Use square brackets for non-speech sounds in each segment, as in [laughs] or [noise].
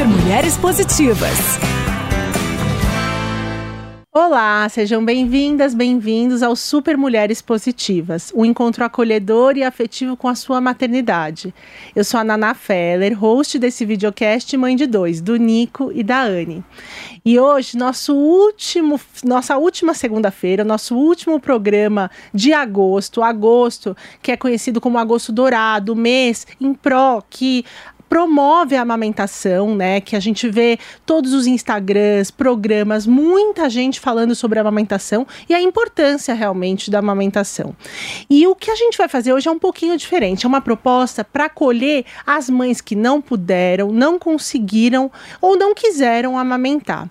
Super Mulheres Positivas. Olá, sejam bem-vindas, bem-vindos ao Super Mulheres Positivas, um encontro acolhedor e afetivo com a sua maternidade. Eu sou a Nana Feller, host desse videocast Mãe de Dois, do Nico e da Anne. E hoje, nosso último, nossa última segunda-feira, nosso último programa de agosto, agosto, que é conhecido como agosto dourado, mês em pró que promove a amamentação, né? Que a gente vê todos os Instagrams, programas, muita gente falando sobre a amamentação e a importância realmente da amamentação. E o que a gente vai fazer hoje é um pouquinho diferente. É uma proposta para acolher as mães que não puderam, não conseguiram ou não quiseram amamentar.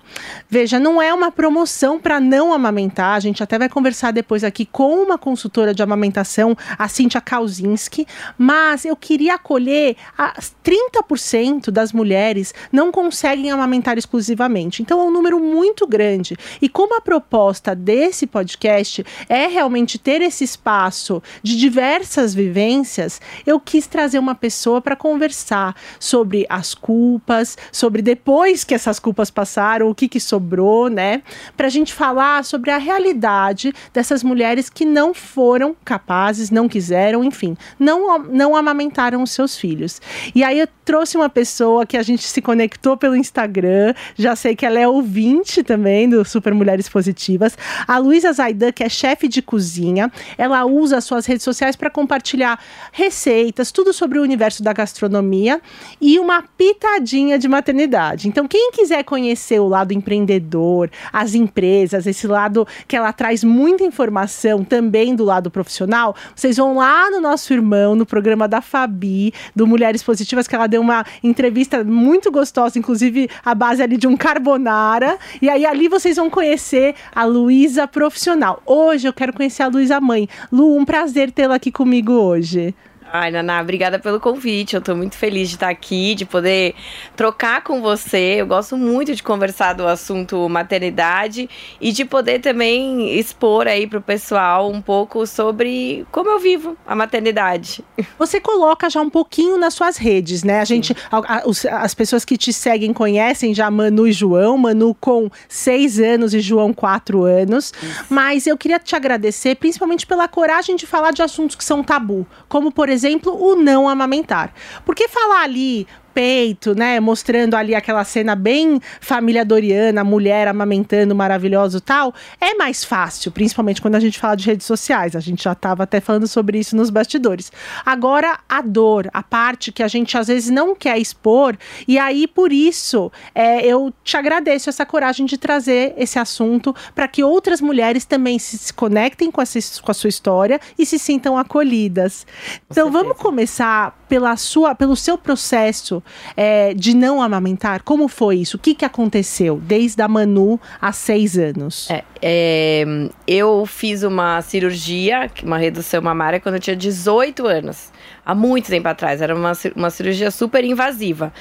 Veja, não é uma promoção para não amamentar. A gente até vai conversar depois aqui com uma consultora de amamentação, a Cíntia Kauzinski, mas eu queria acolher as 30 30% das mulheres não conseguem amamentar exclusivamente. Então é um número muito grande. E como a proposta desse podcast é realmente ter esse espaço de diversas vivências, eu quis trazer uma pessoa para conversar sobre as culpas, sobre depois que essas culpas passaram, o que, que sobrou, né? Para a gente falar sobre a realidade dessas mulheres que não foram capazes, não quiseram, enfim, não, não amamentaram os seus filhos. E aí eu trouxe uma pessoa que a gente se conectou pelo Instagram. Já sei que ela é ouvinte também do Super Mulheres Positivas. A Luísa Zaidan, que é chefe de cozinha, ela usa as suas redes sociais para compartilhar receitas, tudo sobre o universo da gastronomia e uma pitadinha de maternidade. Então, quem quiser conhecer o lado empreendedor, as empresas, esse lado que ela traz muita informação também do lado profissional, vocês vão lá no nosso irmão, no programa da Fabi, do Mulheres Positivas, que ela deu uma entrevista muito gostosa, inclusive a base ali de um carbonara. E aí ali vocês vão conhecer a Luísa profissional. Hoje eu quero conhecer a Luísa mãe. Lu, um prazer tê-la aqui comigo hoje. Ai, Naná, obrigada pelo convite. Eu tô muito feliz de estar aqui, de poder trocar com você. Eu gosto muito de conversar do assunto maternidade e de poder também expor aí pro pessoal um pouco sobre como eu vivo a maternidade. Você coloca já um pouquinho nas suas redes, né? A gente, a, a, as pessoas que te seguem conhecem já Manu e João, Manu com seis anos e João quatro anos. Isso. Mas eu queria te agradecer, principalmente pela coragem de falar de assuntos que são tabu, como por exemplo exemplo, o não amamentar. Porque falar ali peito, né? Mostrando ali aquela cena bem família Doriana, mulher amamentando maravilhoso tal, é mais fácil, principalmente quando a gente fala de redes sociais. A gente já estava até falando sobre isso nos bastidores. Agora, a dor, a parte que a gente às vezes não quer expor, e aí por isso é, eu te agradeço essa coragem de trazer esse assunto para que outras mulheres também se, conectem com, essa, com a sua história e se sintam acolhidas. Então, vamos começar pela sua, pelo seu processo é, de não amamentar? Como foi isso? O que, que aconteceu desde a Manu há seis anos? É, é, eu fiz uma cirurgia, uma redução mamária, quando eu tinha 18 anos. Há muito tempo atrás. Era uma, uma cirurgia super invasiva.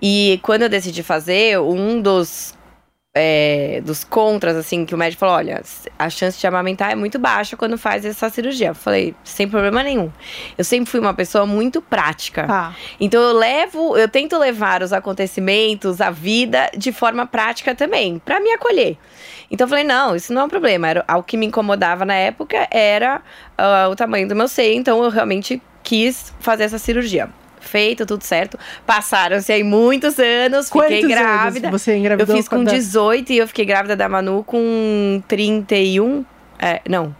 E quando eu decidi fazer, um dos é, dos contras, assim, que o médico falou: olha, a chance de amamentar é muito baixa quando faz essa cirurgia. Eu falei, sem problema nenhum. Eu sempre fui uma pessoa muito prática. Tá. Então eu levo, eu tento levar os acontecimentos, a vida, de forma prática também, para me acolher. Então eu falei, não, isso não é um problema. Era, o que me incomodava na época era uh, o tamanho do meu seio, então eu realmente quis fazer essa cirurgia feito, tudo certo. Passaram-se aí muitos anos, Quantos fiquei grávida. Anos você engravidou? Eu fiz com 18 e eu fiquei grávida da Manu com 31. É, não,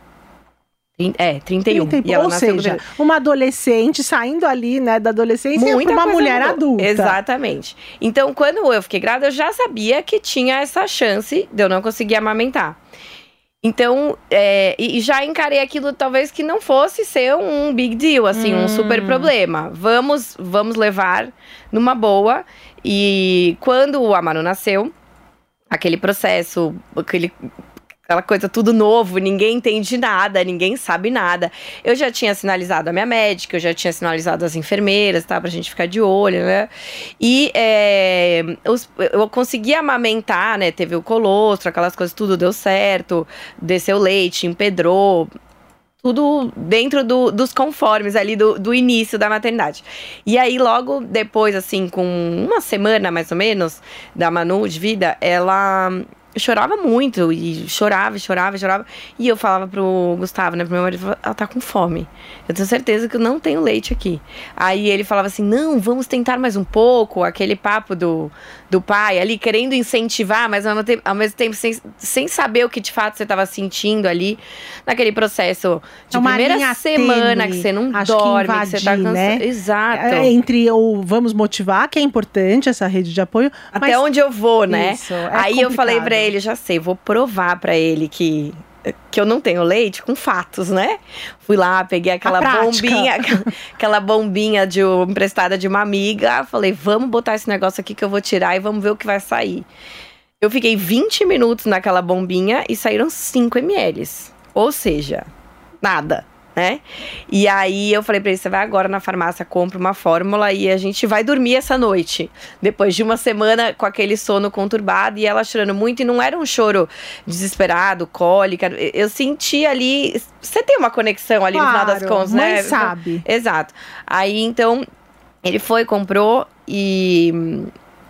é, 31. 30, e ela ou seja, uma adolescente saindo ali, né, da adolescência para uma mulher mudou. adulta. Exatamente. Então, quando eu fiquei grávida, eu já sabia que tinha essa chance de eu não conseguir amamentar. Então, é, e já encarei aquilo talvez que não fosse ser um big deal, assim, hum. um super problema. Vamos, vamos levar numa boa. E quando o Amaro nasceu, aquele processo, aquele aquela coisa tudo novo, ninguém entende nada, ninguém sabe nada. Eu já tinha sinalizado a minha médica, eu já tinha sinalizado as enfermeiras, tá? Pra gente ficar de olho, né? E é, os, eu consegui amamentar, né? Teve o colostro, aquelas coisas, tudo deu certo, desceu leite, empedrou, tudo dentro do, dos conformes ali do, do início da maternidade. E aí, logo depois, assim, com uma semana mais ou menos da Manu de vida, ela chorava muito e chorava, chorava, chorava. E eu falava pro Gustavo, né, pro meu marido, ela tá com fome. Eu tenho certeza que eu não tenho leite aqui. Aí ele falava assim: "Não, vamos tentar mais um pouco", aquele papo do, do pai ali querendo incentivar, mas ao mesmo tempo, ao mesmo tempo sem, sem saber o que de fato você estava sentindo ali naquele processo de é primeira semana que você não dorme, que, invadir, que você tá cansado. Né? Exato. É, entre o vamos motivar, que é importante essa rede de apoio, até onde eu vou, né? Isso, é Aí complicado. eu falei para ele, já sei, vou provar para ele que que eu não tenho leite com fatos, né? Fui lá, peguei aquela bombinha, [laughs] aquela bombinha de emprestada de uma amiga, falei, vamos botar esse negócio aqui que eu vou tirar e vamos ver o que vai sair. Eu fiquei 20 minutos naquela bombinha e saíram 5 ml. Ou seja, nada né? E aí eu falei para ele: você vai agora na farmácia, compra uma fórmula e a gente vai dormir essa noite. Depois de uma semana com aquele sono conturbado e ela chorando muito, e não era um choro desesperado, cólica. Eu senti ali. Você tem uma conexão ali claro, no final das contas, né? sabe. Exato. Aí então ele foi, comprou e.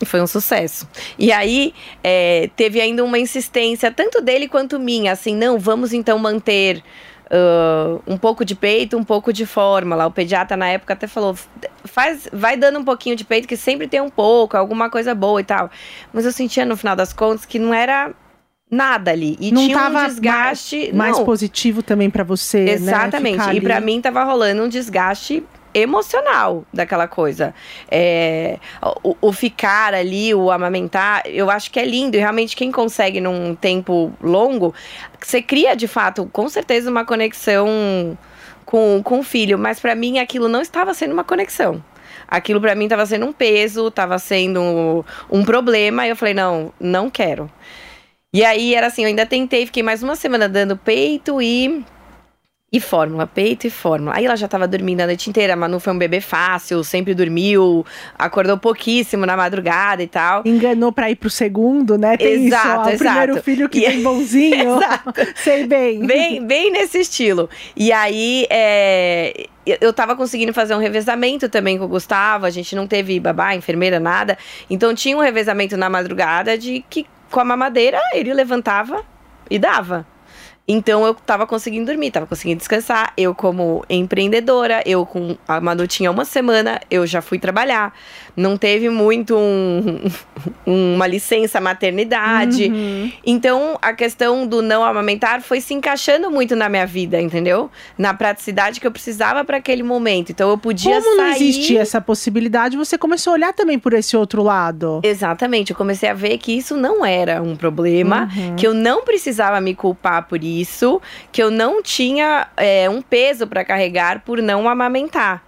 Foi um sucesso. E aí, é, teve ainda uma insistência, tanto dele quanto minha, assim, não, vamos então manter Uh, um pouco de peito, um pouco de fórmula. O pediatra na época até falou: faz, vai dando um pouquinho de peito, que sempre tem um pouco, alguma coisa boa e tal. Mas eu sentia no final das contas que não era nada ali. E não tinha um desgaste. Mais, mais positivo também para você. Né, Exatamente. Né? E para mim tava rolando um desgaste emocional daquela coisa. É, o, o, ficar ali, o amamentar, eu acho que é lindo. E realmente, quem consegue num tempo longo, você cria de fato, com certeza, uma conexão com, com o filho. Mas para mim, aquilo não estava sendo uma conexão. Aquilo para mim estava sendo um peso, estava sendo um problema. E eu falei: não, não quero. E aí era assim, eu ainda tentei, fiquei mais uma semana dando peito e e fórmula, peito e fórmula. Aí ela já tava dormindo a noite inteira. A Manu foi um bebê fácil, sempre dormiu, acordou pouquíssimo na madrugada e tal. Enganou pra ir pro segundo, né? Tem exato, isso, ó, O primeiro filho que e... vem bonzinho. [laughs] exato. Sei bem. bem. Bem nesse estilo. E aí, é, eu tava conseguindo fazer um revezamento também com o Gustavo. A gente não teve babá, enfermeira, nada. Então tinha um revezamento na madrugada de que com a mamadeira ele levantava e dava. Então eu tava conseguindo dormir, tava conseguindo descansar. Eu, como empreendedora, eu com a Manu tinha uma semana, eu já fui trabalhar. Não teve muito um, [laughs] uma licença maternidade. Uhum. Então a questão do não amamentar foi se encaixando muito na minha vida, entendeu? Na praticidade que eu precisava para aquele momento. Então eu podia Como sair. não existia essa possibilidade, você começou a olhar também por esse outro lado. Exatamente. Eu comecei a ver que isso não era um problema, uhum. que eu não precisava me culpar por isso isso, que eu não tinha é, um peso para carregar por não amamentar.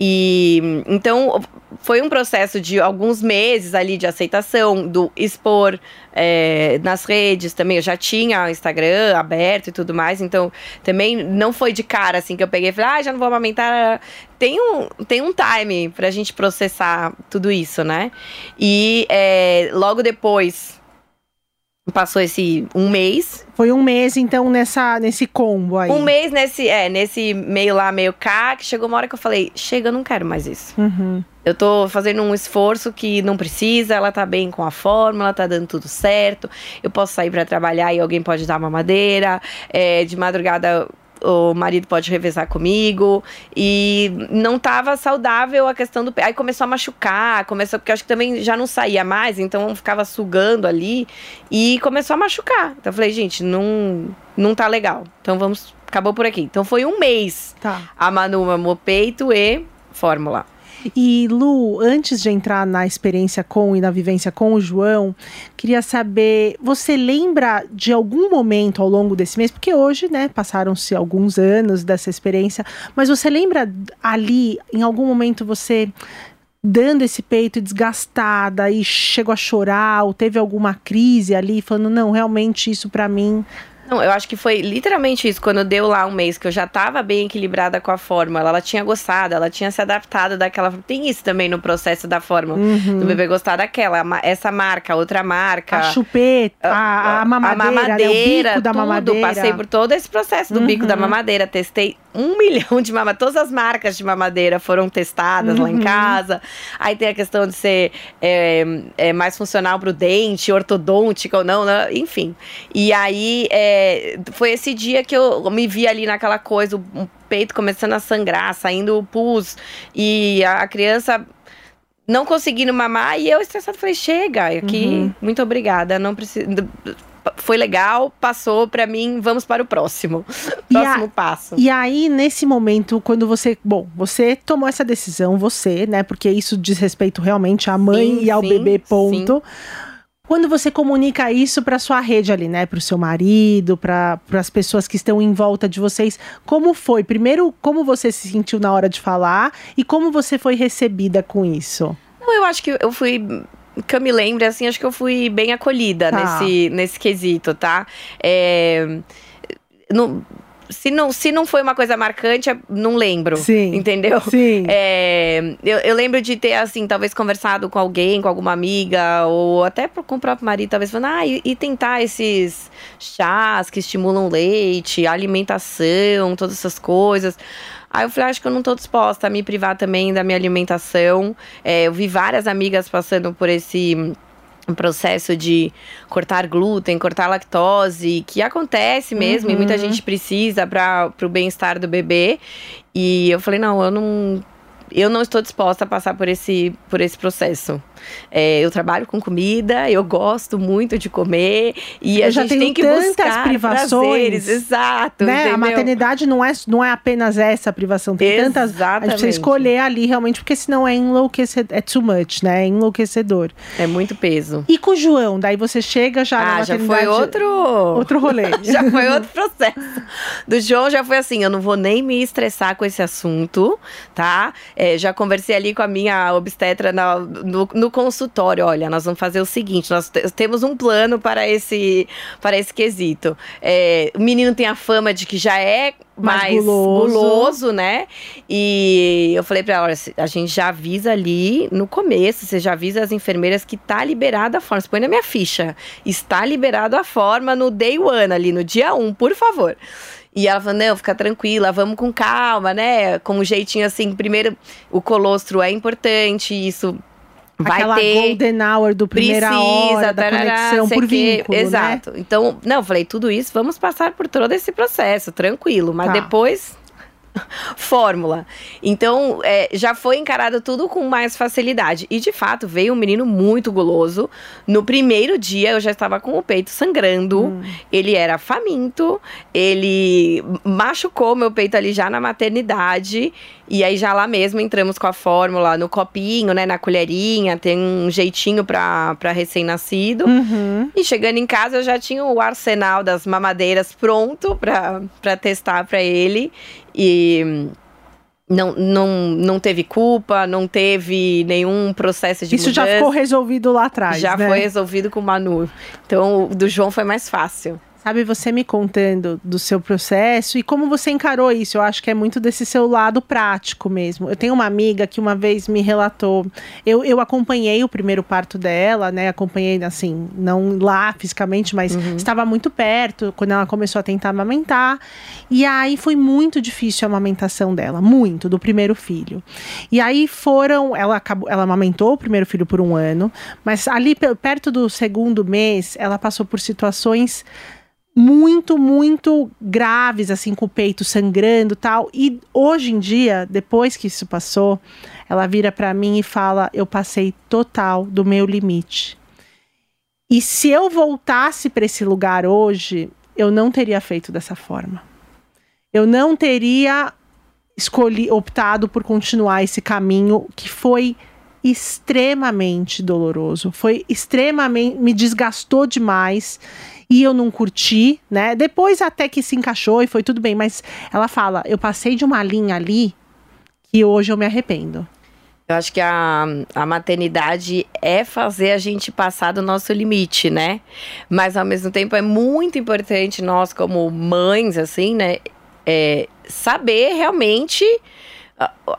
E então foi um processo de alguns meses ali de aceitação, do expor é, nas redes também. Eu já tinha o Instagram aberto e tudo mais, então também não foi de cara assim que eu peguei e falei, ah, já não vou amamentar. Tem um, tem um time pra gente processar tudo isso, né? E é, logo depois Passou esse um mês. Foi um mês, então, nessa, nesse combo aí. Um mês nesse, é, nesse meio lá, meio cá, que chegou uma hora que eu falei, chega, eu não quero mais isso. Uhum. Eu tô fazendo um esforço que não precisa, ela tá bem com a fórmula, tá dando tudo certo. Eu posso sair para trabalhar e alguém pode dar uma madeira. É, de madrugada o marido pode revezar comigo. E não tava saudável a questão do. Aí começou a machucar, começou, porque eu acho que também já não saía mais, então ficava sugando ali. E começou a machucar. Então eu falei, gente, não, não tá legal. Então vamos. Acabou por aqui. Então foi um mês. Tá. A Manu mamou peito e fórmula. E Lu, antes de entrar na experiência com e na vivência com o João, queria saber, você lembra de algum momento ao longo desse mês? Porque hoje, né, passaram-se alguns anos dessa experiência, mas você lembra ali, em algum momento você dando esse peito desgastada e chegou a chorar ou teve alguma crise ali falando não, realmente isso para mim Não, eu acho que foi literalmente isso. Quando deu lá um mês que eu já tava bem equilibrada com a fórmula, ela tinha gostado, ela tinha se adaptado daquela. Tem isso também no processo da fórmula. Uhum. Do bebê gostar daquela, essa marca, outra marca. A chupeta, a, a mamadeira, a mamadeira né? o bico da tudo. mamadeira. Passei por todo esse processo do bico da Uhum. mamadeira. Testei um milhão de mamadeira. Todas as marcas de mamadeira foram testadas lá em Uhum. casa. Aí tem a questão de ser é, é, mais funcional pro dente, ortodôntica ou não, né? enfim. E aí é, foi esse dia que eu me vi ali naquela coisa, o o peito começando a sangrar, saindo o pus. E a criança não conseguindo mamar e eu estressada falei chega aqui Uhum. muito obrigada não preciso foi legal passou pra mim vamos para o próximo E a- próximo passo E aí, nesse momento, quando você. Bom, você tomou essa decisão, você, né? Porque isso diz respeito realmente à mãe Sim, e ao sim, bebê, ponto. Quando você comunica isso para sua rede ali, né, para o seu marido, para as pessoas que estão em volta de vocês, como foi? Primeiro, como você se sentiu na hora de falar e como você foi recebida com isso? Eu acho que eu fui que eu me lembro, assim, acho que eu fui bem acolhida Tá. nesse, nesse quesito, tá? É, não, se, não, se não foi uma coisa marcante, é- não lembro. Sim. Entendeu? Sim. É, eu, eu lembro de ter, assim, talvez conversado com alguém, com alguma amiga, ou até com o próprio marido, talvez falando, ah, e, e tentar esses chás que estimulam leite, alimentação, todas essas coisas. Aí eu falei, "Ah, acho que eu não tô disposta a me privar também da minha alimentação. É, eu vi várias amigas passando por esse processo de cortar glúten, cortar lactose, que acontece mesmo e muita Uhum. gente precisa para o bem-estar do bebê. E eu falei, não, eu não eu não estou disposta a passar por esse, por esse processo. É, eu trabalho com comida, eu gosto muito de comer e a Eu já gente tem que tantas privações, prazeres, exato, né? A maternidade não é, não é apenas essa privação, tem tantas. A gente Exatamente. precisa escolher ali realmente, porque senão é enlouquecedor, é too much, né? É enlouquecedor. É muito peso. E com o João, daí você chega já na Ah, já maternidade. foi outro Outro rolê. [laughs] já foi outro processo. Do João já foi assim, eu não vou nem me estressar com esse assunto, tá? É, já conversei ali com a minha obstetra na- no, no consultório. Olha, nós vamos fazer o seguinte: nós te- temos um plano para esse, para esse quesito. É, o menino tem a fama de que já é Mais mais, guloso. guloso. né? E eu falei pra ela: olha, a gente já avisa ali no começo, você já avisa as enfermeiras que tá liberada a forma. Você põe na minha ficha. Está liberado a forma no day one, ali, no dia um, por favor. E ela falou, não, fica tranquila, vamos com calma, né? Com um jeitinho assim, primeiro, o colostro é importante, isso vai Aquela ter golden hour do primeira hora, da tarará, conexão por vínculo, né? Exato. Então, não, eu falei, tudo isso, vamos passar por todo esse processo, tranquilo. Mas Tá. depois, [laughs] fórmula. Então, é, já foi encarado tudo com mais facilidade. E, de fato, veio um menino muito guloso. No primeiro dia, eu já estava com o peito sangrando. Hum. Ele era faminto. Ele machucou meu peito ali já na maternidade. E aí, já lá mesmo, entramos com a fórmula no copinho, né? Na colherinha. Tem um jeitinho para recém-nascido. Uhum. E chegando em casa, eu já tinha o arsenal das mamadeiras pronto pra testar pra ele. E não, não, não teve culpa, não teve nenhum processo de Isso já mudança. ficou resolvido lá atrás. Já né? foi resolvido com o Manu. Então, o do João foi mais fácil. Sabe, você me contando do seu processo e como você encarou isso, eu acho que é muito desse seu lado prático mesmo. Eu tenho uma amiga que uma vez me relatou, eu, eu acompanhei o primeiro parto dela, né? Acompanhei, assim, não lá fisicamente, mas estava muito perto quando ela começou a tentar amamentar. E aí foi muito difícil a amamentação dela, muito, do primeiro filho. E aí foram, ela acabou, ela amamentou o primeiro filho por um ano, mas ali pe- perto do segundo mês, ela passou por situações muito, muito graves, assim, com o peito sangrando tal. E hoje em dia, depois que isso passou, ela vira pra mim e fala: Eu passei total do meu limite. E se eu voltasse para esse lugar hoje, eu não teria feito dessa forma. Eu não teria escolhi, optado por continuar esse caminho que foi extremamente doloroso, foi extremamente me desgastou demais e eu não curti, né? Depois até que se encaixou e foi tudo bem, mas ela fala, eu passei de uma linha ali que hoje eu me arrependo. Eu acho que a, a maternidade é fazer a gente passar do nosso limite, né? Mas ao mesmo tempo é muito importante nós, como mães, assim, né? É, saber realmente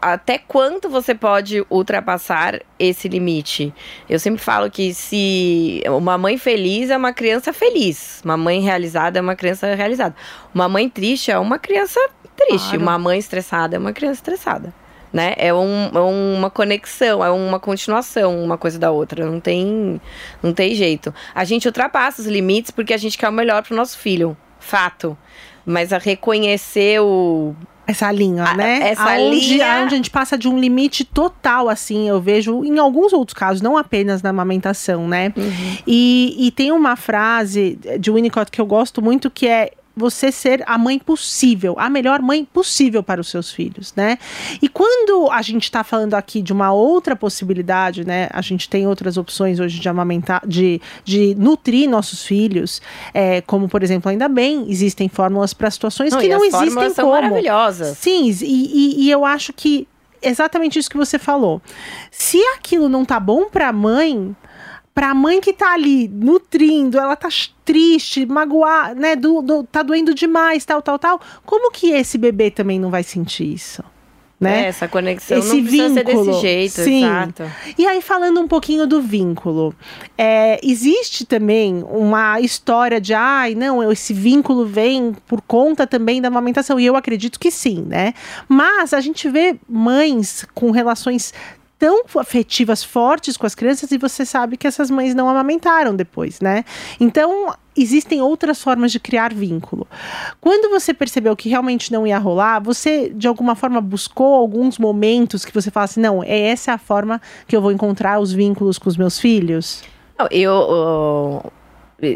até quanto você pode ultrapassar esse limite? Eu sempre falo que se uma mãe feliz é uma criança feliz, uma mãe realizada é uma criança realizada. Uma mãe triste é uma criança triste, claro. uma mãe estressada é uma criança estressada né? É, um, é uma conexão, é uma continuação uma coisa da outra. Não tem, não tem jeito. A gente ultrapassa os limites porque a gente quer o melhor para o nosso filho, fato. Mas a reconhecer o essa linha, a, né? Essa aonde, linha. Onde a gente passa de um limite total, assim, eu vejo em alguns outros casos, não apenas na amamentação, né? Uhum. E, e tem uma frase de Winnicott que eu gosto muito que é você ser a mãe possível, a melhor mãe possível para os seus filhos, né? E quando a gente está falando aqui de uma outra possibilidade, né? A gente tem outras opções hoje de amamentar, de, de nutrir nossos filhos, é, como por exemplo, ainda bem, existem fórmulas para situações não, que não existem são como. maravilhosas. Sim, e, e, e eu acho que exatamente isso que você falou. Se aquilo não tá bom para a mãe, para a mãe que tá ali nutrindo, ela tá triste, magoada, né, do, do, tá doendo demais, tal, tal, tal. Como que esse bebê também não vai sentir isso? Né? É, essa conexão Esse não precisa vínculo, ser desse jeito, sim. exato. E aí, falando um pouquinho do vínculo, é, existe também uma história de, ai, não, esse vínculo vem por conta também da amamentação, e eu acredito que sim, né? Mas a gente vê mães com relações tão afetivas fortes com as crianças e você sabe que essas mães não amamentaram depois, né? Então, existem outras formas de criar vínculo. Quando você percebeu que realmente não ia rolar, você de alguma forma buscou alguns momentos que você fala assim: não, é essa a forma que eu vou encontrar os vínculos com os meus filhos? Eu,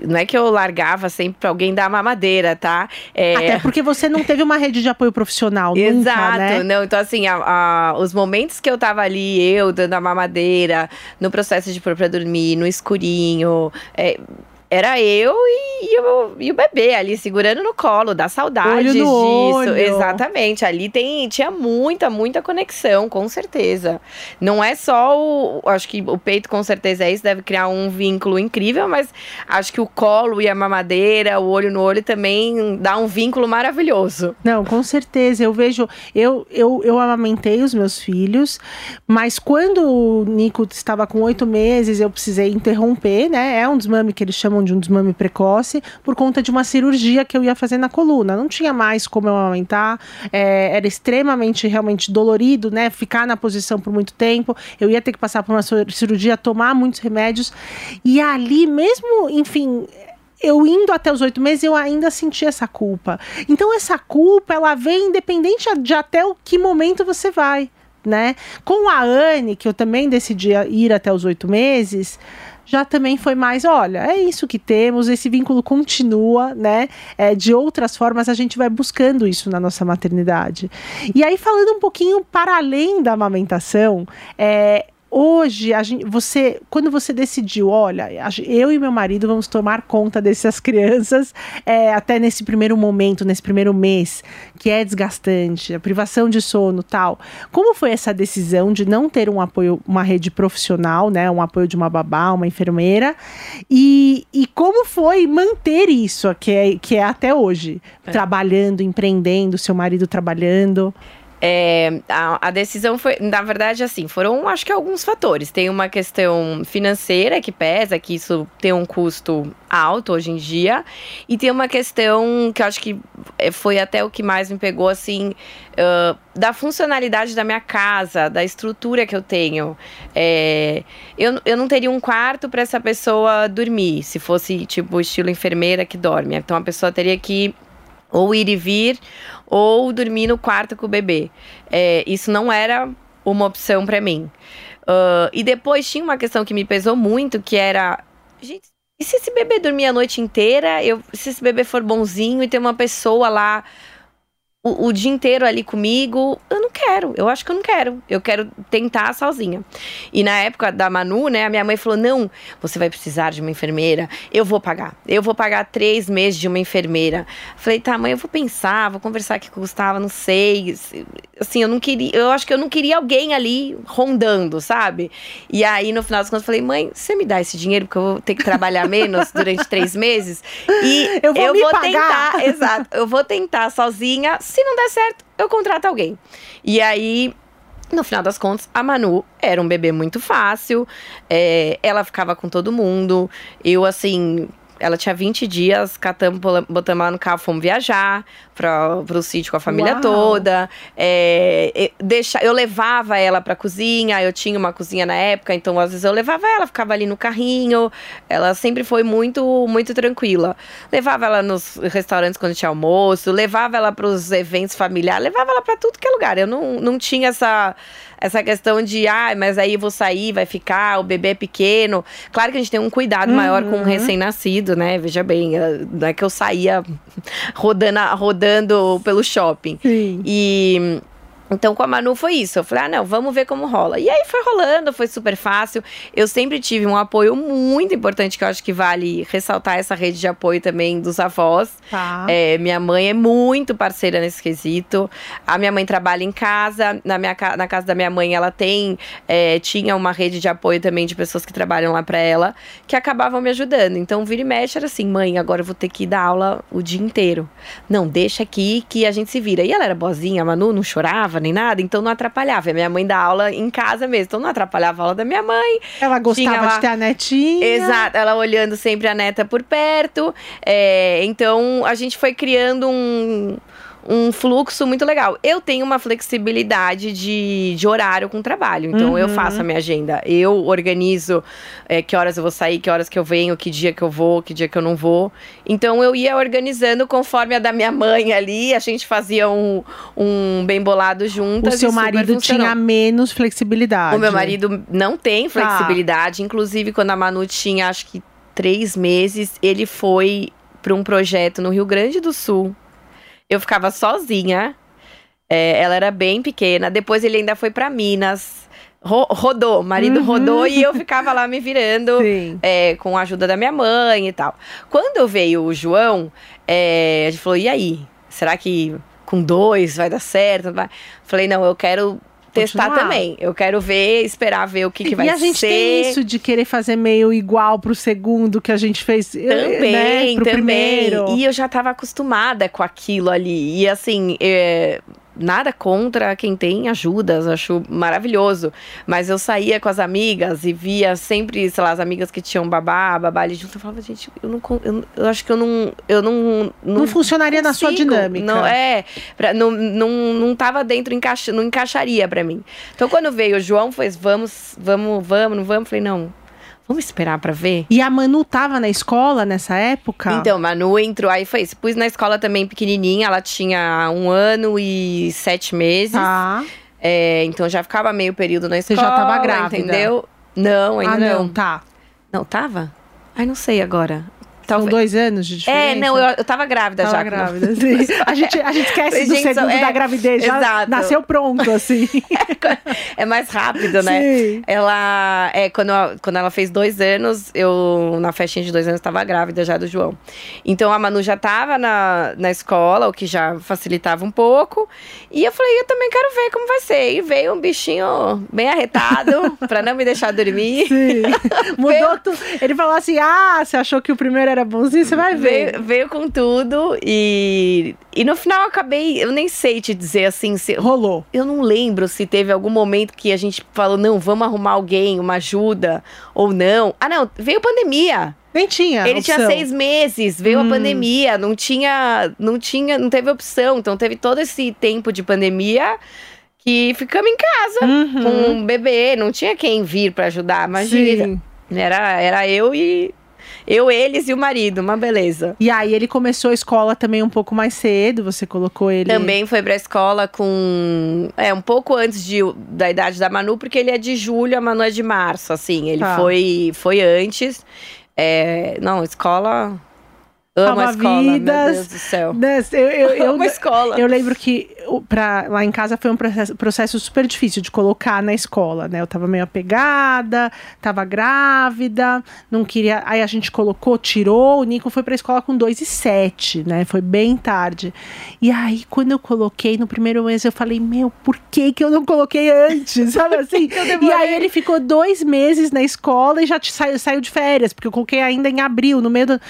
não é que eu largava sempre pra alguém dar mamadeira, tá? É... Até porque você não teve uma rede de apoio profissional Exato, nunca, né? não. Então, assim, a, a, os momentos que eu tava ali, eu dando a mamadeira, no processo de pôr pra dormir, no escurinho, é, era eu e, e, o, e, o, bebê ali segurando no colo, dá saudade disso. Olho. Exatamente. Ali tem, tinha muita, muita conexão, com certeza. Não é só o. Acho que o peito, com certeza, é isso, deve criar um vínculo incrível, mas acho que o colo e a mamadeira, o olho no olho também dá um vínculo maravilhoso. Não, com certeza. Eu vejo. Eu, eu, eu amamentei os meus filhos, mas quando o Nico estava com oito meses, eu precisei interromper, né? É um desmame que eles chamam de um desmame precoce por conta de uma cirurgia que eu ia fazer na coluna. Não tinha mais como eu amamentar, é, era extremamente realmente dolorido, né? Ficar na posição por muito tempo. Eu ia ter que passar por uma cirurgia, tomar muitos remédios. E ali, mesmo, enfim, eu indo até os oito meses, eu ainda senti essa culpa. Então, essa culpa, ela vem independente de até o que momento você vai, né? Com a Anne, que eu também decidi ir até os oito meses, já também foi mais, olha, é isso que temos, esse vínculo continua, né? É, de outras formas, a gente vai buscando isso na nossa maternidade. E aí, falando um pouquinho para além da amamentação, é, hoje, a gente, você, quando você decidiu, olha, eu e meu marido vamos tomar conta dessas crianças é, até nesse primeiro momento, nesse primeiro mês, que é desgastante, a privação de sono tal. Como foi essa decisão de não ter um apoio, uma rede profissional, né, um apoio de uma babá, uma enfermeira, e, e como foi manter isso, que é, que é até hoje, é. trabalhando, empreendendo, seu marido trabalhando? É, a, a, decisão foi, na verdade, assim, foram acho que alguns fatores. Tem uma questão financeira que pesa, que isso tem um custo alto hoje em dia, e tem uma questão que eu acho que é, foi até o que mais me pegou, assim, uh, da funcionalidade da minha casa, da estrutura que eu tenho. É, eu, eu não teria um quarto para essa pessoa dormir, se fosse tipo estilo enfermeira que dorme. Então a pessoa teria que ou ir e vir, ou dormir no quarto com o bebê. É, isso não era uma opção para mim. Uh, e depois tinha uma questão que me pesou muito, que era. Gente, e se esse bebê dormir a noite inteira? Eu, se esse bebê for bonzinho e ter uma pessoa lá o, o, dia inteiro ali comigo, eu não quero. Eu acho que eu não quero. Eu quero tentar sozinha. E na época da Manu, né, a minha mãe falou: não, você vai precisar de uma enfermeira. Eu vou pagar. Eu vou pagar três meses de uma enfermeira. Falei, tá, mãe, eu vou pensar, vou conversar aqui com o Gustavo, não sei. Assim, eu não queria. Eu acho que eu não queria alguém ali rondando, sabe? E aí, no final das contas, eu falei, mãe, você me dá esse dinheiro, porque eu vou ter que trabalhar menos durante três meses. E [laughs] eu vou, eu vou tentar, exato, eu vou tentar sozinha se não der certo, eu contrato alguém. E aí, no final das contas, a Manu era um bebê muito fácil, é, ela ficava com todo mundo. Eu, assim, ela tinha 20 dias, catamos, botamos ela no carro, fomos viajar para o sítio com a família Uau. toda. É, deixa, eu levava ela pra cozinha, eu tinha uma cozinha na época, então às vezes eu levava ela, ficava ali no carrinho. Ela sempre foi muito, muito tranquila. Levava ela nos restaurantes quando tinha almoço, levava ela para os eventos familiares, levava ela para tudo que é lugar. Eu não, não tinha essa essa questão de, ah, mas aí vou sair, vai ficar, o bebê é pequeno. Claro que a gente tem um cuidado uhum. maior com o recém-nascido, né? Veja bem, eh, não é que eu saía [laughs] rodando, rodando pelo shopping. Sim. E então com a Manu foi isso. Eu falei, ah, não, vamos ver como rola. E aí foi rolando, foi super fácil. Eu sempre tive um apoio muito importante, que eu acho que vale ressaltar essa rede de apoio também dos avós. Tá. É, minha mãe é muito parceira nesse quesito. A minha mãe trabalha em casa. Na, minha, na casa da minha mãe, ela tem. É, tinha uma rede de apoio também de pessoas que trabalham lá para ela, que acabavam me ajudando. Então, vira e mexe era assim, mãe, agora eu vou ter que dar aula o dia inteiro. Não, deixa aqui que a gente se vira. E ela era boazinha, a Manu não chorava nem nada, então não atrapalhava. A minha mãe dá aula em casa mesmo, então não atrapalhava a aula da minha mãe. Ela gostava de ter a netinha. Exato, ela olhando sempre a neta por perto. É, então a gente foi criando um um fluxo muito legal. Eu tenho uma flexibilidade de, de horário com o trabalho. Então uhum. eu faço a minha agenda. Eu organizo é, que horas eu vou sair, que horas que eu venho, que dia que eu vou, que dia que eu não vou. Então eu ia organizando conforme a da minha mãe ali. A gente fazia um, um bem bolado juntas. O seu marido tinha menos flexibilidade. O meu marido não tem tá. flexibilidade. Ah. Inclusive, quando a Manu tinha, acho que três meses, ele foi para um projeto no Rio Grande do Sul eu ficava sozinha. É, ela era bem pequena. Depois ele ainda foi para Minas. Ro rodou, o marido uhum. rodou e eu ficava lá me virando é, com a ajuda da minha mãe e tal. Quando veio o João, é, a gente falou: e aí? Será que com dois vai dar certo? Falei: não, eu quero testar Continuar. também. Eu quero ver, esperar ver o que, que vai ser. E a gente ser. tem isso de querer fazer meio igual pro segundo que a gente fez. Eh, também, né, pro também. Primeiro. E eu já tava acostumada com aquilo ali. E assim, é, nada contra quem tem ajudas, acho maravilhoso. Mas eu saía com as amigas e via sempre, sei lá, as amigas que tinham babá, babá ali junto. Eu falava, gente, eu não. Eu, eu acho que eu não. Eu não. Não, não funcionaria consigo. na sua dinâmica. Não, é. Pra, não, não, não tava dentro, encaixa, não encaixaria para mim. Então quando veio o João, foi vamos, vamos, vamos, não vamos. Falei, não, Vamos esperar para ver? E a Manu tava na escola nessa época? Então, Manu entrou, aí foi isso. Pus na escola também pequenininha, ela tinha um ano e sete meses. Tá. É, então já ficava meio período na escola. Você já tava grávida? Entendeu? Não, ainda ah, não. não. Tá. Não, tava? Ai, não sei agora. Talvez. São dois anos de diferença? É, não, eu, eu tava grávida tava já. grávida, [laughs] sim. A gente, a gente esquece do segundo é, da gravidez, já exato. nasceu pronto, assim. É, [laughs] é, mais rápido, né? Sim. Ela, é, quando, quando ela fez dois anos, eu, na festinha de dois anos, tava grávida já do João. Então, a Manu já tava na, na escola, o que já facilitava um pouco. E eu falei, eu também quero ver como vai ser. E veio um bichinho bem arretado, [laughs] pra não me deixar dormir. Sim. Mudou tudo. Ele falou assim, ah, você achou que o primeiro era bonzinho, você vai ver. Veio, veio, com tudo e. E no final eu acabei. Eu nem sei te dizer assim. Se, Rolou. Eu não lembro se teve algum momento que a gente falou, não, vamos arrumar alguém, uma ajuda, ou não. Ah, não, veio pandemia. Nem tinha. Ele opção. tinha seis meses, veio hum. a pandemia, não tinha, não tinha, não teve opção. Então teve todo esse tempo de pandemia que ficamos em casa uhum. com um bebê, não tinha quem vir para ajudar, imagina. Sim. Era, era eu e eu, eles e o marido, uma beleza. E aí ele começou a escola também um pouco mais cedo, você colocou ele. Também foi pra escola com. É, um pouco antes de, da idade da Manu, porque ele é de julho, a Manu é de março, assim. Ele tá. foi, foi antes. É, não, escola Amo a escola, vidas. meu Deus do céu. Né? Eu, eu, eu, [laughs] Amo a escola. eu lembro que pra, lá em casa foi um processo, processo super difícil de colocar na escola, né? Eu tava meio apegada, tava grávida, não queria. Aí a gente colocou, tirou. O Nico foi pra escola com dois e sete, né? Foi bem tarde. E aí, quando eu coloquei no primeiro mês, eu falei, meu, por que, que eu não coloquei antes? [laughs] Sabe assim? [laughs] e aí ele ficou dois meses na escola e já saiu, saiu de férias, porque eu coloquei ainda em abril, no meio do.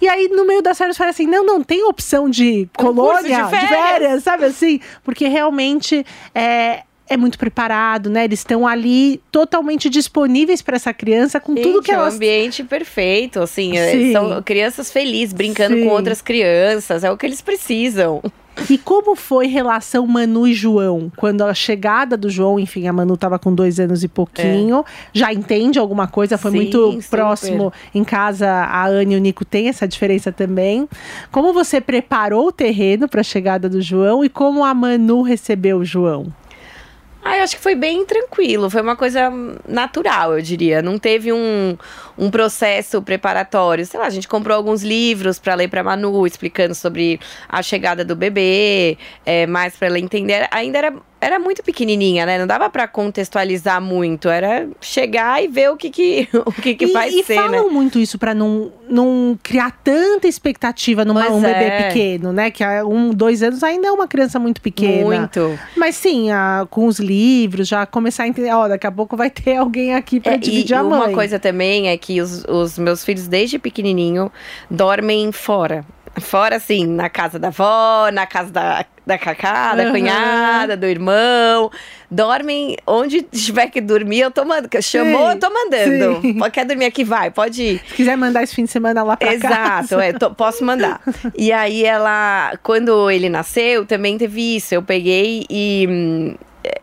E aí, no meio das férias, falei assim: não, não, tem opção de colônia, de de férias. férias, sabe assim? Porque realmente é. É muito preparado, né? Eles estão ali totalmente disponíveis para essa criança com tudo Gente, que é um elas ambiente perfeito, assim, é- Sim. são crianças felizes, brincando Sim. com outras crianças, é o que eles precisam. E como foi relação Manu e João? Quando a chegada do João, enfim, a Manu tava com dois anos e pouquinho, já entende alguma coisa, foi Sim, muito super. próximo em casa. A Anne e o Nico têm essa diferença também. Como você preparou o terreno para a chegada do João e como a Manu recebeu o João? Ah, eu acho que foi bem tranquilo, foi uma coisa natural, eu diria. Não teve um, um processo preparatório. Sei lá, a gente comprou alguns livros para ler para Manu, explicando sobre a chegada do bebê, é, mais para ela entender. Ainda era, era muito pequenininha, né? Não dava para contextualizar muito. Era chegar e ver o que que, [laughs] o que, que e, vai e ser, né? falam muito isso para não, não criar tanta expectativa num um bebê é. pequeno, né? Que há um, dois anos ainda é uma criança muito pequena. Muito. Mas sim, a- com os livros, já começar a entender, ó, daqui a pouco vai ter [laughs] alguém aqui pra É, dividir e a mãe. uma coisa também é que os, os meus filhos, desde pequenininho, dormem fora. Fora, assim, na casa da avó, na casa da, da Cacá, da Aham. cunhada, do irmão. Dormem onde tiver que dormir, eu tô mandando. Chamou, Sim, eu tô mandando. sim. Quer dormir aqui? Vai, pode ir. Se quiser mandar esse fim de semana lá pra Exato, casa. é, tô- posso mandar. E aí ela, quando ele nasceu, também teve isso. Eu peguei e hum,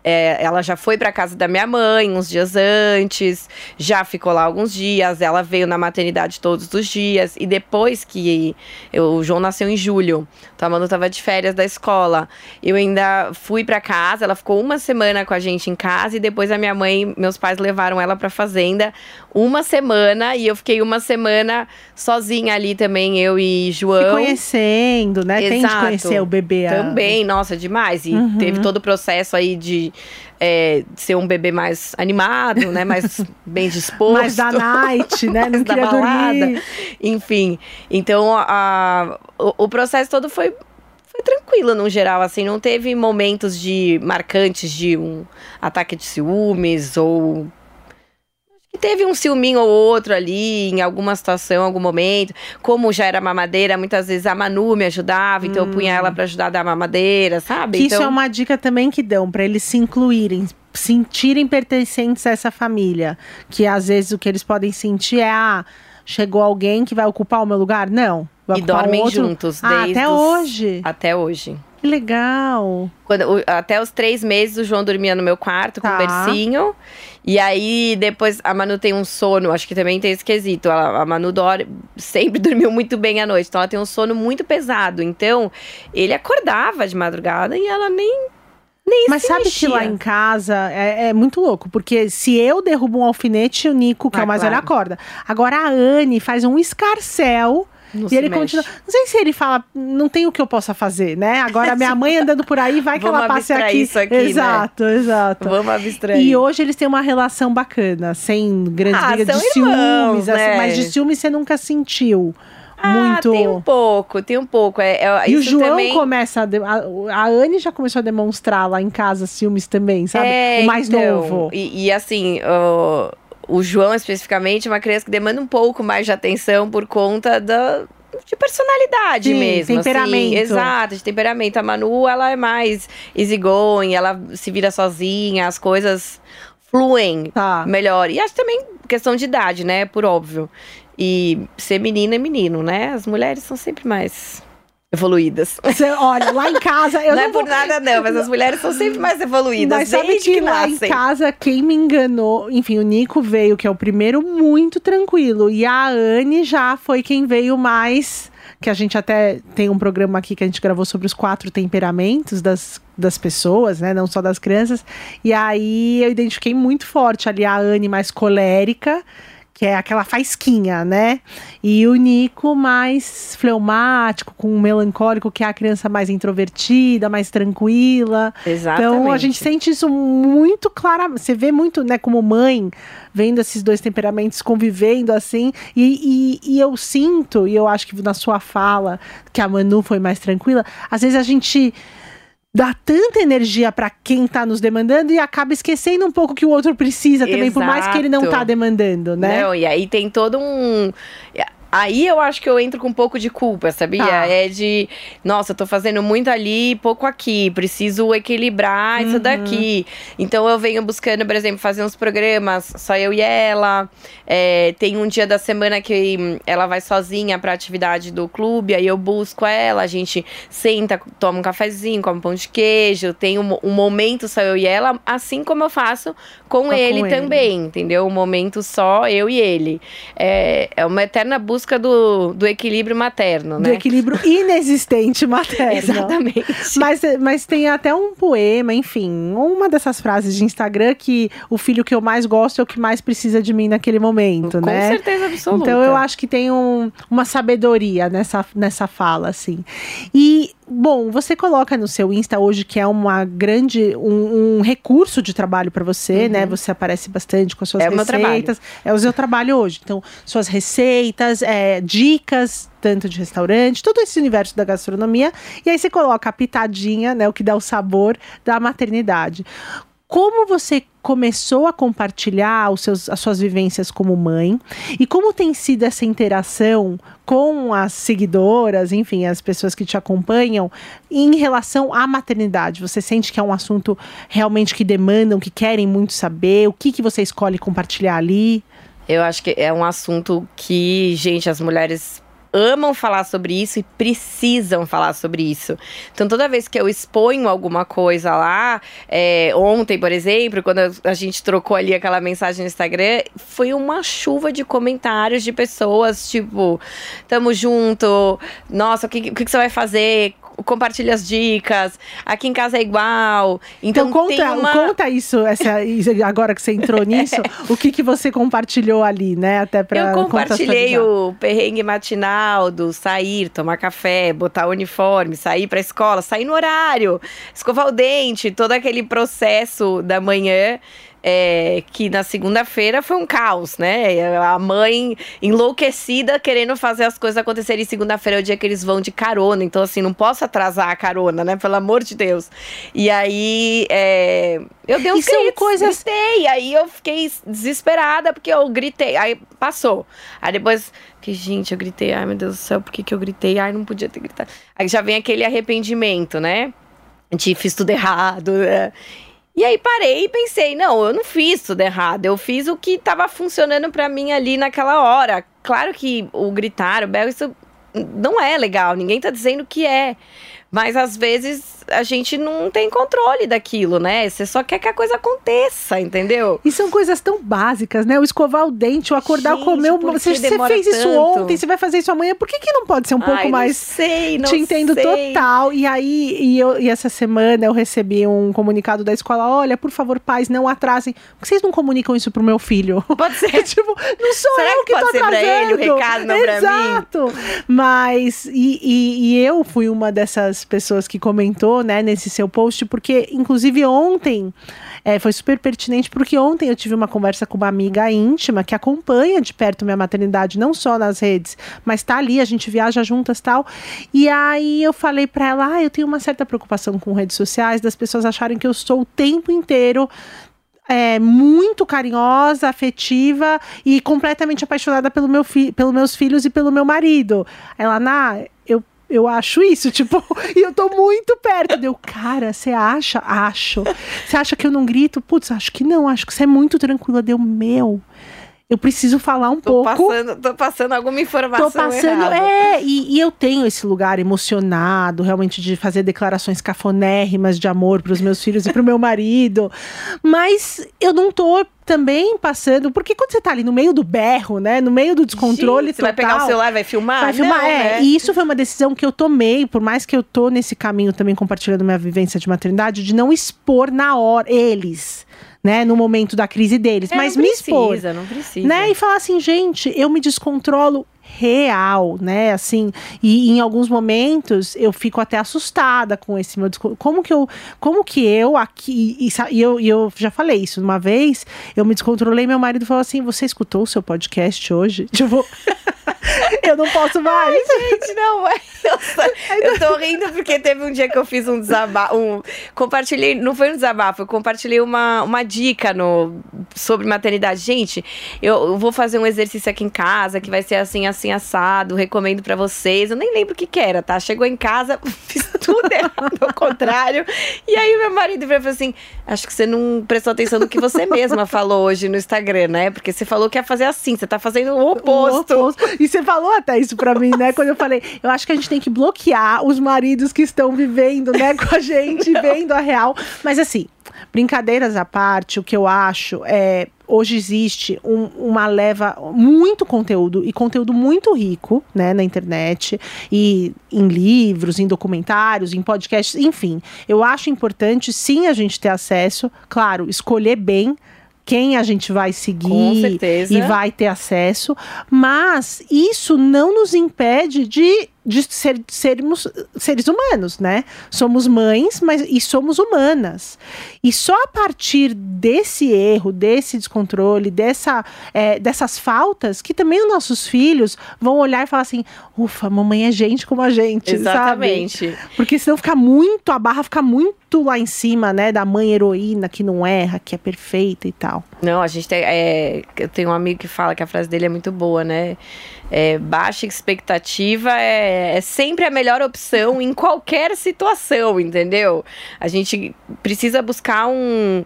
é, ela já foi pra casa da minha mãe uns dias antes, já ficou lá alguns dias. Ela veio na maternidade todos os dias. E depois que eu- o João nasceu em julho, então a Manu tava de férias da escola. Eu ainda fui pra casa, ela ficou uma semana com a gente em casa e depois a minha mãe, meus pais levaram ela pra fazenda uma semana e eu fiquei uma semana sozinha ali também, eu e Se João. conhecendo, né? Tem de Exato. conhecer o bebê. a- Também, nossa, demais. E Uhum. teve todo o processo aí de é, ser um bebê mais animado, né? Mais [laughs] bem disposto. Mais da night, né? [laughs] Não da balada. dormir. Enfim, então a, o, o processo todo foi, foi tranquilo no geral, assim, não teve momentos de marcantes de um ataque de ciúmes ou que teve um ciúminho ou outro ali em alguma situação, algum momento. Como já era mamadeira, muitas vezes a Manu me ajudava, então eu punha ela pra ajudar a dar mamadeira, sabe? Que então, isso é uma dica também que dão pra eles se incluírem, sentirem pertencentes a essa família. Que às vezes o que eles podem sentir é: ah, chegou alguém que vai ocupar o meu lugar? Não. Vai e dormem outro. juntos Ah, desde até os- hoje. Até hoje. Que legal. Quando, até os três meses o João dormia no meu quarto com Tá. o bercinho. E aí depois a Manu tem um sono, acho que também tem esse quesito. Ela, a Manu dorme, sempre [laughs] dormiu muito bem à noite, então ela tem um sono muito pesado. Então ele acordava de madrugada e ela nem. nem Mas sabe mexia. que lá em casa é, é muito louco, porque se eu derrubo um alfinete, o Nico, que é Ah, o mais claro. velho, acorda. Agora a Anne faz um escarcel. Não e ele mexe. continua. Não sei se ele fala, não tem o que eu possa fazer, né? Agora minha mãe andando por aí, vai que Vamos ela passe aqui. isso aqui, né? exato, exato. Vamos abstrair. E hoje eles têm uma relação bacana, sem grandes Ah, brigas de irmãos, ciúmes, assim, né? mas de ciúmes você nunca sentiu. Ah, muito. tem um pouco, tem um pouco. É, é- E o João também... começa a, de- a. Anne já começou a demonstrar lá em casa ciúmes também, sabe? É, o mais então, novo. E, e assim, o, o João especificamente é uma criança que demanda um pouco mais de atenção por conta da. De personalidade Sim, mesmo. temperamento. Assim, exato, de temperamento. A Manu, ela é mais easygoing, ela se vira sozinha, as coisas fluem Tá. melhor. E acho também questão de idade, né? Por óbvio. E ser menina é menino, né? As mulheres são sempre mais evoluídas. Você, olha, lá em casa. Eu não, não, é por vou- nada, não, mas as mulheres são sempre mais evoluídas. Mas sabe que, que, lá em casa, quem me enganou, enfim, o Nico veio, que é o primeiro, muito tranquilo. E a Anne já foi quem veio mais. Que a gente até tem um programa aqui que a gente gravou sobre os quatro temperamentos das, das pessoas, né? Não só das crianças. E aí eu identifiquei muito forte ali a Anne mais colérica. Que é aquela faisquinha, né? E o Nico mais fleumático, com um melancólico, que é a criança mais introvertida, mais tranquila. Exatamente. Então a gente sente isso muito claramente. Você vê muito, né, como mãe, vendo esses dois temperamentos convivendo assim. E, e, e, eu sinto, e eu acho que na sua fala, que a Manu foi mais tranquila, às vezes a gente dá tanta energia para quem tá nos demandando e acaba esquecendo um pouco que o outro precisa também, Exato. por mais que ele não tá demandando, né? Não, e aí tem todo um Aí eu acho que eu entro com um pouco de culpa, sabia? Tá. É de, nossa, eu tô fazendo muito ali, pouco aqui, preciso equilibrar isso Uhum. daqui. Então eu venho buscando, por exemplo, fazer uns programas, só eu e ela. É, tem um dia da semana que ela vai sozinha pra atividade do clube, aí eu busco ela, a gente senta, toma um cafezinho, come um pão de queijo, tem um, um momento só eu e ela, assim como eu faço com, com ele ele. também, entendeu? Um momento só eu e ele. É, é uma eterna busca do, do equilíbrio materno, Do né? equilíbrio [laughs] inexistente materno. Exatamente. Mas, mas tem até um poema, enfim, uma dessas frases de Instagram que o filho que eu mais gosto é o que mais precisa de mim naquele momento, Com né? certeza absoluta. Então eu acho que tem um- uma sabedoria nessa, nessa fala, assim. E, bom, você coloca no seu Insta hoje que é uma grande, um, um recurso de trabalho para você, né? Você aparece bastante com as suas Uhum. É receitas. É o seu trabalho hoje. Então, suas receitas, é, dicas, tanto de restaurante, todo esse universo da gastronomia. E aí você coloca a pitadinha, né? O que dá o sabor da maternidade. Como você começou a compartilhar os seus, as suas vivências como mãe e como tem sido essa interação com as seguidoras, enfim, as pessoas que te acompanham em relação à maternidade? Você sente que é um assunto realmente que demandam, que querem muito saber? O que, que você escolhe compartilhar ali? Eu acho que é um assunto que, gente, as mulheres amam falar sobre isso e precisam falar sobre isso. Então, toda vez que eu exponho alguma coisa lá, é, ontem, por exemplo, quando a gente trocou ali aquela mensagem no Instagram, foi uma chuva de comentários de pessoas, tipo, tamo junto, nossa, o que, o que que você vai fazer? Compartilha as dicas, aqui em casa é igual. Então, Então, conta, uma... conta isso, essa, [laughs] agora que você entrou nisso, o que, que você compartilhou ali, né? Até pra Eu compartilhei o perrengue matinal do sair, tomar café, botar o uniforme, sair pra escola, sair no horário, escovar o dente, todo aquele processo da manhã. É, que na segunda-feira foi um caos, né? A mãe enlouquecida querendo fazer as coisas acontecerem. Segunda-feira é o dia que eles vão de carona. Então, assim, não posso atrasar a carona, né? Pelo amor de Deus. E aí, é, eu dei E são gritos, coisas- gritei. Aí eu fiquei desesperada porque eu gritei. Aí passou. Aí depois, que gente, eu gritei. Ai, meu Deus do céu, por que, que eu gritei? Ai, não podia ter gritado. Aí já vem aquele arrependimento, né? De fiz tudo errado. né? E aí parei e pensei, não, eu não fiz tudo errado. Eu fiz o que tava funcionando pra mim ali naquela hora. Claro que o gritar, o belo, isso não é legal. Ninguém tá dizendo que é. Mas às vezes a gente não tem controle daquilo, né? Você só quer que a coisa aconteça, entendeu? E são coisas tão básicas, né? O escovar o dente, o acordar, Gente, comer. Você, você fez isso tanto? ontem, você vai fazer isso amanhã. Por que, que não pode ser um pouco Ai, mais. Não sei, não Te entendo sei. total. E aí, e, eu, e essa semana eu recebi um comunicado da escola: olha, por favor, pais, não atrasem. Por que vocês não comunicam isso pro meu filho? Pode ser. [laughs] tipo, não sou Será eu que que, tô pode ser pra atrasando. ele o recado, não pra? Exato. Mas, e, e, e eu fui uma dessas pessoas que comentou, né, nesse seu post, porque, inclusive, ontem. é, foi super pertinente porque ontem eu tive uma conversa com uma amiga íntima que acompanha de perto minha maternidade, não só nas redes, mas tá ali, a gente viaja juntas tal. E aí eu falei pra ela: ah, eu tenho uma certa preocupação com redes sociais, das pessoas acharem que eu estou o tempo inteiro é, muito carinhosa, afetiva e completamente apaixonada pelo meu fi pelos meus filhos e pelo meu marido. Ela, Ná, eu, eu acho isso, tipo, [laughs] e eu tô muito perto. Deu, cara, você acha? Acho. Você acha que eu não grito? Putz, acho que não, acho que você é muito tranquila. Deu, meu. Eu preciso falar um Tô pouco. passando, tô passando alguma informação Tô passando. errada. É, e, e eu tenho esse lugar emocionado, realmente, de fazer declarações cafonérrimas de amor pros meus filhos e pro meu marido. Mas eu não tô também passando. Porque quando você tá ali no meio do berro, né? No meio do descontrole Gente, você total. vai pegar o celular, vai filmar? Vai filmar, Não, é. né? E isso foi uma decisão que eu tomei, por mais que eu tô nesse caminho também compartilhando minha vivência de maternidade, de não expor na hora eles, né? No momento da crise deles. É, mas não me expor. precisa, não precisa. Né? E falar assim, gente, eu me descontrolo real, né? Assim, e em alguns momentos eu fico até assustada com esse meu descontrole. Como que eu, como que eu aqui e, e eu, e eu já falei isso uma vez, eu me descontrolei, meu marido falou assim: "Você escutou o seu podcast hoje?" [laughs] Tipo, [laughs] eu não posso mais. Gente, não, é. [laughs] eu tô rindo porque teve um dia que eu fiz um desabafo, um, compartilhei, não foi um desabafo, eu compartilhei uma, uma dica no, sobre maternidade. Gente, eu, eu vou fazer um exercício aqui em casa que vai ser assim, assim, assado, recomendo pra vocês. Eu nem lembro o que que era, tá? Chegou em casa, [laughs] fiz tudo errado, ao contrário. E aí meu marido falou assim, acho que você não prestou atenção no que você mesma falou hoje no Instagram, né? Porque você falou que ia fazer assim, você tá fazendo o oposto. O oposto. E você falou até isso pra mim, né? Quando eu falei, eu acho que a gente tem que bloquear os maridos que estão vivendo, né, com a gente, vendo a real. Mas assim, brincadeiras à parte, o que eu acho é. Hoje existe um- uma leva muito conteúdo e conteúdo muito rico, né, na internet e em livros, em documentários, em podcasts, enfim. Eu acho importante sim a gente ter acesso, claro, escolher bem quem a gente vai seguir Com certeza. e vai ter acesso, mas isso não nos impede de, de ser, sermos seres humanos, né? Somos mães, mas e somos humanas. E só a partir desse erro, desse descontrole, dessa, é, dessas faltas, que também os nossos filhos vão olhar e falar assim: ufa, mamãe é gente como a gente. sabe? Exatamente. Porque senão fica muito, a barra fica muito lá em cima, né? Da mãe heroína que não erra, que é perfeita e tal. Não, a gente tem. É, eu tenho um amigo que fala que a frase dele é muito boa, né? É, baixa expectativa é, é sempre a melhor opção em qualquer situação, entendeu? A gente precisa buscar um.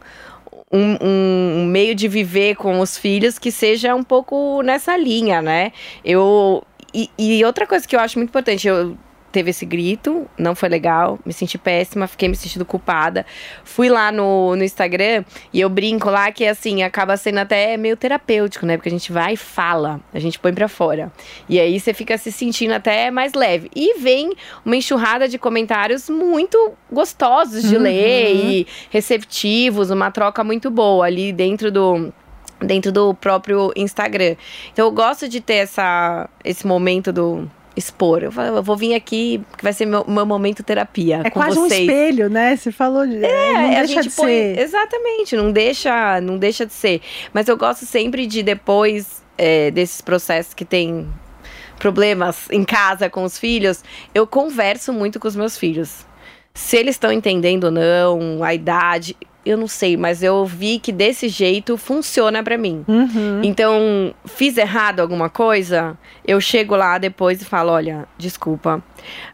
Um, um meio de viver com os filhos que seja um pouco nessa linha, né? Eu. E, e outra coisa que eu acho muito importante, eu teve esse grito, não foi legal, me senti péssima, fiquei me sentindo culpada. Fui lá no, no Instagram e eu brinco lá que assim, acaba sendo até meio terapêutico, né? Porque a gente vai e fala, a gente põe pra fora. E aí você fica se sentindo até mais leve. E vem uma enxurrada de comentários muito gostosos de Uhum. ler e receptivos, uma troca muito boa ali dentro do dentro do próprio Instagram. Então eu gosto de ter essa esse momento do expor. Eu, falo, eu vou vir aqui, que vai ser meu, meu momento terapia É quase um vocês. espelho, né? Você falou de. É, não É, a deixa de põe, ser. exatamente, não deixa, não deixa de ser. Mas eu gosto sempre de depois é, desses processos que tem problemas em casa com os filhos, eu converso muito com os meus filhos. Se eles estão entendendo ou não, a idade, eu não sei, mas eu vi que desse jeito funciona pra mim. Uhum. Então, fiz errado alguma coisa, eu chego lá depois e falo: olha, desculpa,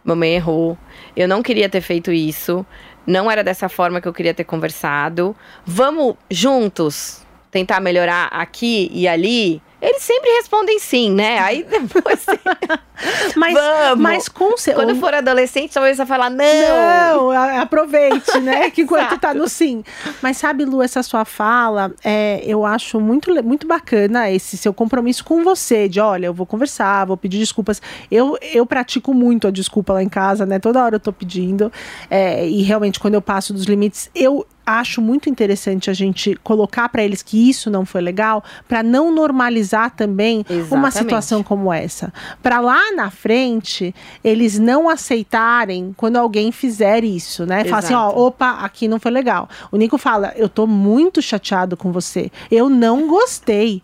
mamãe errou, eu não queria ter feito isso, não era dessa forma que eu queria ter conversado. Vamos juntos tentar melhorar aqui e ali? Eles sempre respondem sim, né? Aí [laughs] depois, [laughs] Mas, vamos. mas com cer- quando for adolescente, talvez você vai falar: não. Não, aproveite, né? [laughs] Que enquanto tá no sim. Mas sabe, Lu, essa sua fala, é, eu acho muito, muito bacana esse seu compromisso com você, de olha, eu vou conversar, vou pedir desculpas. Eu, eu pratico muito a desculpa lá em casa, né? Toda hora eu tô pedindo. é, e realmente, quando eu passo dos limites, eu acho muito interessante a gente colocar para eles que isso não foi legal, para não normalizar também uma Exatamente. situação como essa. Para lá na frente, eles não aceitarem quando alguém fizer isso, né? Fala assim, ó, Exato. opa, aqui não foi legal. O Nico fala, eu tô muito chateado com você. Eu não gostei.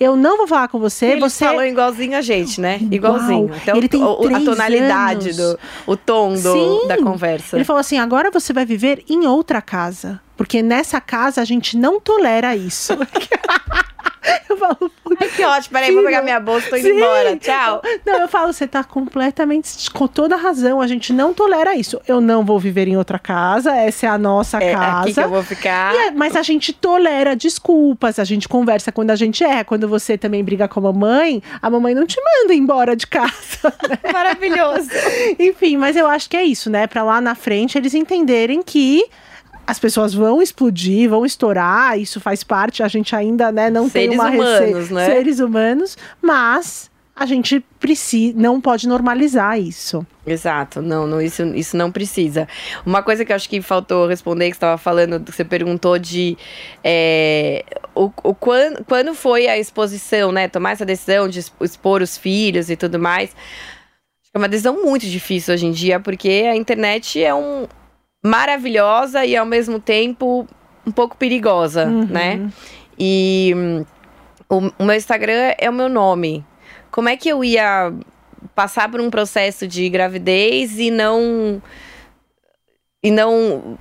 Eu não vou falar com você, Ele você falou igualzinho a gente, né? Igual. Igualzinho. Então, Ele tem o- a tonalidade, anos. do, o tom do, da conversa. Ele falou assim: agora você vai viver em outra casa. Porque nessa casa a gente não tolera isso. [laughs] eu falo, Ai, que ótimo. Peraí, vou pegar minha bolsa, tô indo sim. embora. Tchau. Não, eu falo, você tá completamente com toda razão. A gente não tolera isso. Eu não vou viver em outra casa, essa é a nossa É casa. aqui que eu vou ficar. É- mas a gente tolera desculpas, a gente conversa quando a gente erra. Quando você também briga com a mamãe, a mamãe não te manda embora de casa. [laughs] né? Maravilhoso. Enfim, mas eu acho que é isso, né? Pra lá na frente eles entenderem que as pessoas vão explodir, vão estourar, isso faz parte, a gente ainda né, não Seres tem uma humanos, receita. né? Seres humanos, mas a gente precisa, não pode normalizar isso. Exato, não, não isso, isso não precisa. Uma coisa que eu acho que faltou responder, que você estava falando, que você perguntou de é, o, o, quando, quando foi a exposição, né? Tomar essa decisão de expor os filhos e tudo mais. É uma decisão muito difícil hoje em dia, porque a internet é um maravilhosa e ao mesmo tempo um pouco perigosa, Uhum. né? E hum, o, o meu Instagram é o meu nome. Como é que eu ia passar por um processo de gravidez e não e não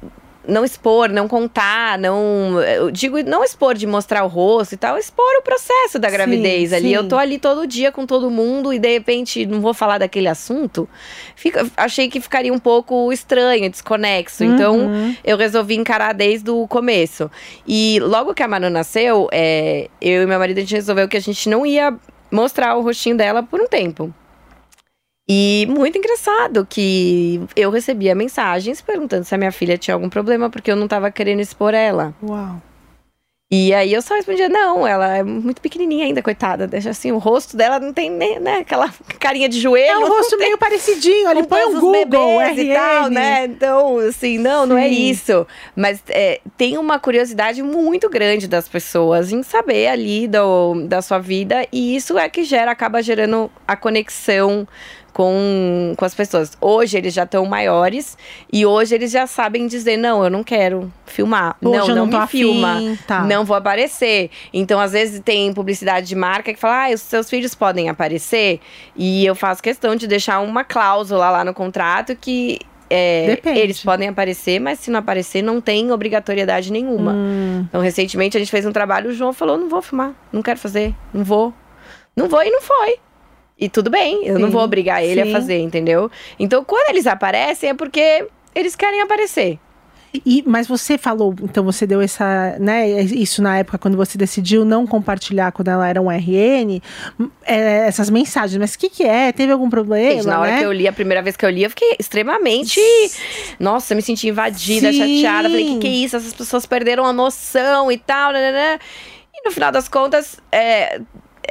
não expor, não contar, não eu digo não expor de mostrar o rosto e tal, expor o processo da Sim, gravidez ali. sim. Eu tô ali todo dia com todo mundo e de repente não vou falar daquele assunto. Fica, achei que ficaria um pouco estranho, desconexo. Então Uhum. eu resolvi encarar desde o começo. E logo que a Manu nasceu, é, eu e meu marido a gente resolveu que a gente não ia mostrar o rostinho dela por um tempo. E muito engraçado que eu recebia mensagens perguntando se a minha filha tinha algum problema, porque eu não tava querendo expor ela. Uau. E aí eu só respondia, não, ela é muito pequenininha ainda, coitada. Deixa assim, o rosto dela não tem nem, né, aquela carinha de joelho. É um rosto meio parecidinho, ali põe um os Google, bebês e tal, RN. né? Então, assim, não, não é Sim. isso. Mas é, tem uma curiosidade muito grande das pessoas em saber ali do, da sua vida. E isso é que gera, acaba gerando a conexão com, com as pessoas. Hoje eles já estão maiores e hoje eles já sabem dizer: não, eu não quero filmar. Hoje não, não, não me afim, filma. tá. Não vou aparecer. Então, às vezes, tem publicidade de marca que fala: ah, os seus filhos podem aparecer. E eu faço questão de deixar uma cláusula lá no contrato que. é, eles podem aparecer, mas se não aparecer, não tem obrigatoriedade nenhuma. Hum, Então, recentemente a gente fez um trabalho, o João falou: não vou filmar, não quero fazer, não vou. Não vou e não foi. E tudo bem, eu não Sim, vou obrigar ele sim. a fazer, entendeu? Então, quando eles aparecem, é porque eles querem aparecer. E, mas você falou, então você deu essa, né, isso na época quando você decidiu não compartilhar quando ela era um RN, é, essas mensagens, mas o que que é? Teve algum problema, Gente, na hora né? que eu li, a primeira vez que eu li, eu fiquei extremamente. Nossa, eu me senti invadida, Sim. chateada. Falei, que que é isso? Essas pessoas perderam a noção e tal, né, né, né. E no final das contas, é.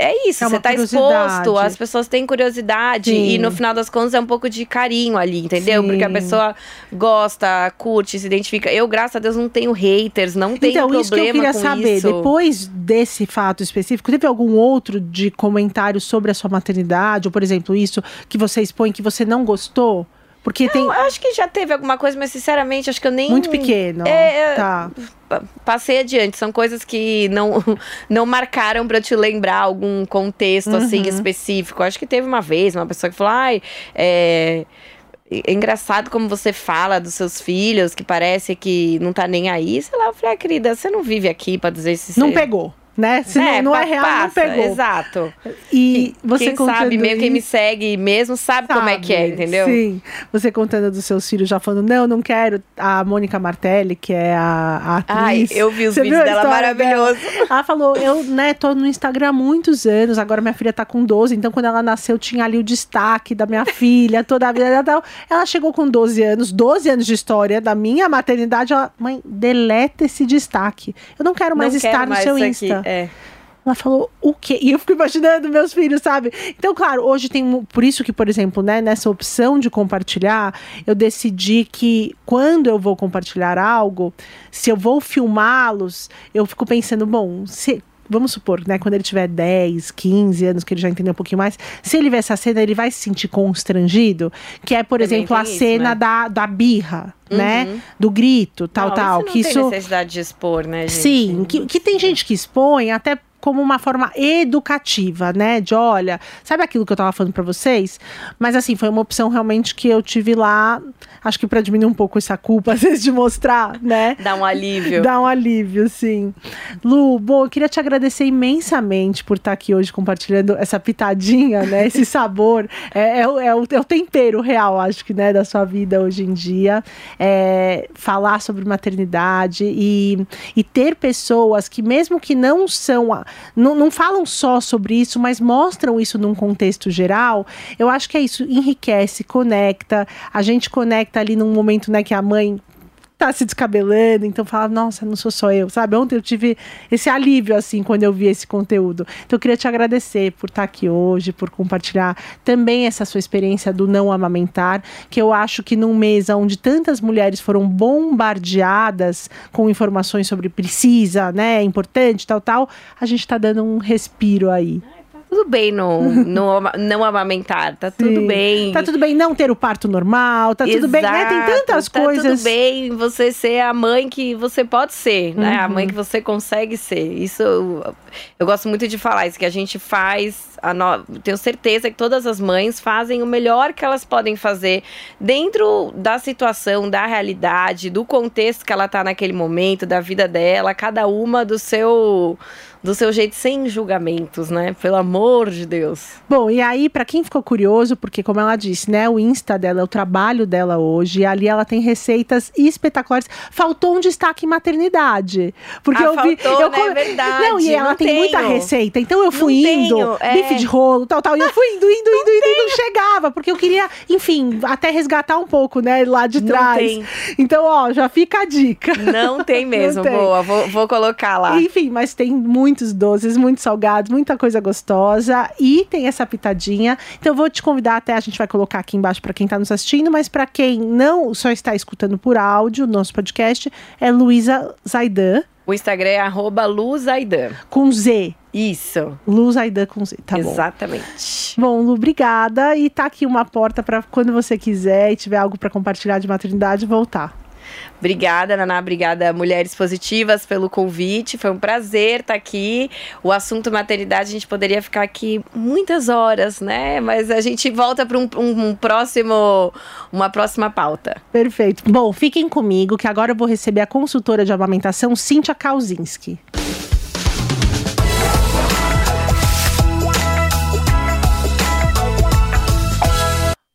É isso, É você tá exposto, as pessoas têm curiosidade Sim. e no final das contas é um pouco de carinho ali, entendeu? Sim. Porque a pessoa gosta, curte, se identifica. Eu, graças a Deus, não tenho haters, não tenho Então, problema isso que eu queria com saber. isso. Depois desse fato específico, teve algum outro de comentário sobre a sua maternidade? Ou, por exemplo, isso que você expõe que você não gostou? Porque tem Eu acho que já teve alguma coisa, mas sinceramente, acho que eu nem. muito pequeno. É, é, tá. pa- passei adiante. São coisas que não, [laughs] não marcaram pra te lembrar algum contexto assim Uhum. específico. Acho que teve uma vez uma pessoa que falou: ai, é. É engraçado como você fala dos seus filhos, que parece que não tá nem aí. Sei lá, eu falei, ah, querida, você não vive aqui pra dizer se Não você... pegou, né? Se não, não é pa- real, não passa, pegou. Exato. E você quem sabe mesmo, quem me segue mesmo, sabe, como é que é, Sabe, entendeu? Sim. Você contando dos seus filhos, já falando, não, não quero. A Mônica Martelli, que é a, a Ai, atriz. eu vi os Você vídeos dela maravilhoso. Ela falou, eu, né, tô no Instagram há muitos anos, agora minha filha tá com 12, então quando ela nasceu tinha ali o destaque da minha filha, toda a vida dela. Ela chegou com 12 anos, 12 anos de história da minha maternidade, ela, mãe, deleta esse destaque. Eu não quero mais Não quero estar no mais seu isso Insta. aqui. É. Ela falou, o quê? E eu fico imaginando meus filhos, sabe? Então, claro, hoje tem. Por isso que, por exemplo, né, nessa opção de compartilhar, eu decidi que quando eu vou compartilhar algo, se eu vou filmá-los, eu fico pensando, bom, se. Vamos supor, né, quando ele tiver 10, 15 anos, que ele já entendeu um pouquinho mais, se ele ver essa cena, ele vai se sentir constrangido, que é, por Também exemplo, a isso, cena né? da, da birra, né? Uhum. Do grito, tal, Não, tal. isso não que tem isso. necessidade de expor, né, gente? Sim, que, que tem gente que expõe até como uma forma educativa, né? De olha, sabe aquilo que eu tava falando pra vocês? Mas assim, foi uma opção realmente que eu tive lá, acho que pra diminuir um pouco essa culpa, [laughs] às vezes, de mostrar, né? Dá um alívio. Dá um alívio, sim. Lu, bom, eu queria te agradecer imensamente por estar aqui hoje compartilhando essa pitadinha, né? [laughs] Esse sabor. É, é o- é o, é o tempero real, acho que, né, da sua vida hoje em dia. É, falar sobre maternidade e, e ter pessoas que, mesmo que não são. a- Não, não falam só sobre isso, mas mostram isso num contexto geral, eu acho que é isso. Enriquece, conecta. A gente conecta ali num momento, né, que a mãe tá se descabelando, então fala, nossa, não sou só eu, sabe? Ontem eu tive esse alívio, assim, quando eu vi esse conteúdo. Então eu queria te agradecer por estar aqui hoje, por compartilhar também essa sua experiência do não amamentar, que eu acho que num mês onde tantas mulheres foram bombardeadas com informações sobre precisa, né, é importante, tal, tal, a gente tá dando um respiro aí tudo bem não, [laughs] não, não amamentar, tá Sim. tudo bem. Tá tudo bem não ter o parto normal, tá Exato, tudo bem, né? Tem tantas tá coisas. Tá tudo bem você ser a mãe que você pode ser, né? A mãe uhum. que você consegue ser. Isso eu, eu gosto muito de falar, isso que a gente faz, a no, tenho certeza que todas as mães fazem o melhor que elas podem fazer dentro da situação, da realidade, do contexto que ela tá naquele momento, da vida dela, cada uma do seu do seu jeito sem julgamentos, né? Pelo amor de Deus. Bom, e aí, para quem ficou curioso, porque como ela disse, né, o Insta dela é o trabalho dela hoje, e ali ela tem receitas espetaculares. Faltou um destaque em maternidade. Porque ah, eu vi. Faltou, eu né? É verdade. Não, e ela não tem tenho. muita receita. Então eu fui não indo, tenho, é. bife de rolo, tal, tal. E eu fui indo, indo, indo, indo, indo, não chegava, porque eu queria, enfim, até resgatar um pouco, né, lá de trás. Tem. Então, ó, já fica a dica. Não tem [laughs] mesmo, não tem. boa, vou, vou colocar lá. Enfim, mas tem muitos doces, muitos muito salgados, muita coisa gostosa e tem essa pitadinha. Então eu vou te convidar até a gente vai colocar aqui embaixo para quem está nos assistindo, mas para quem não só está escutando por áudio, nosso podcast é Luísa Zaidan. O Instagram é arroba Luzaidan. Com Z. Isso. Luzaidan com Z, tá Exatamente. bom. Exatamente. Bom, Lu, obrigada. E tá aqui uma porta para quando você quiser e tiver algo para compartilhar de maternidade, voltar. Obrigada, Naná. Obrigada, Mulheres Positivas, pelo convite. Foi um prazer estar aqui. O assunto maternidade, a gente poderia ficar aqui muitas horas, né? Mas a gente volta para um, um, um, próximo, uma próxima pauta. Perfeito. Bom, fiquem comigo, que agora eu vou receber a consultora de amamentação, Cíntia Kauzinski.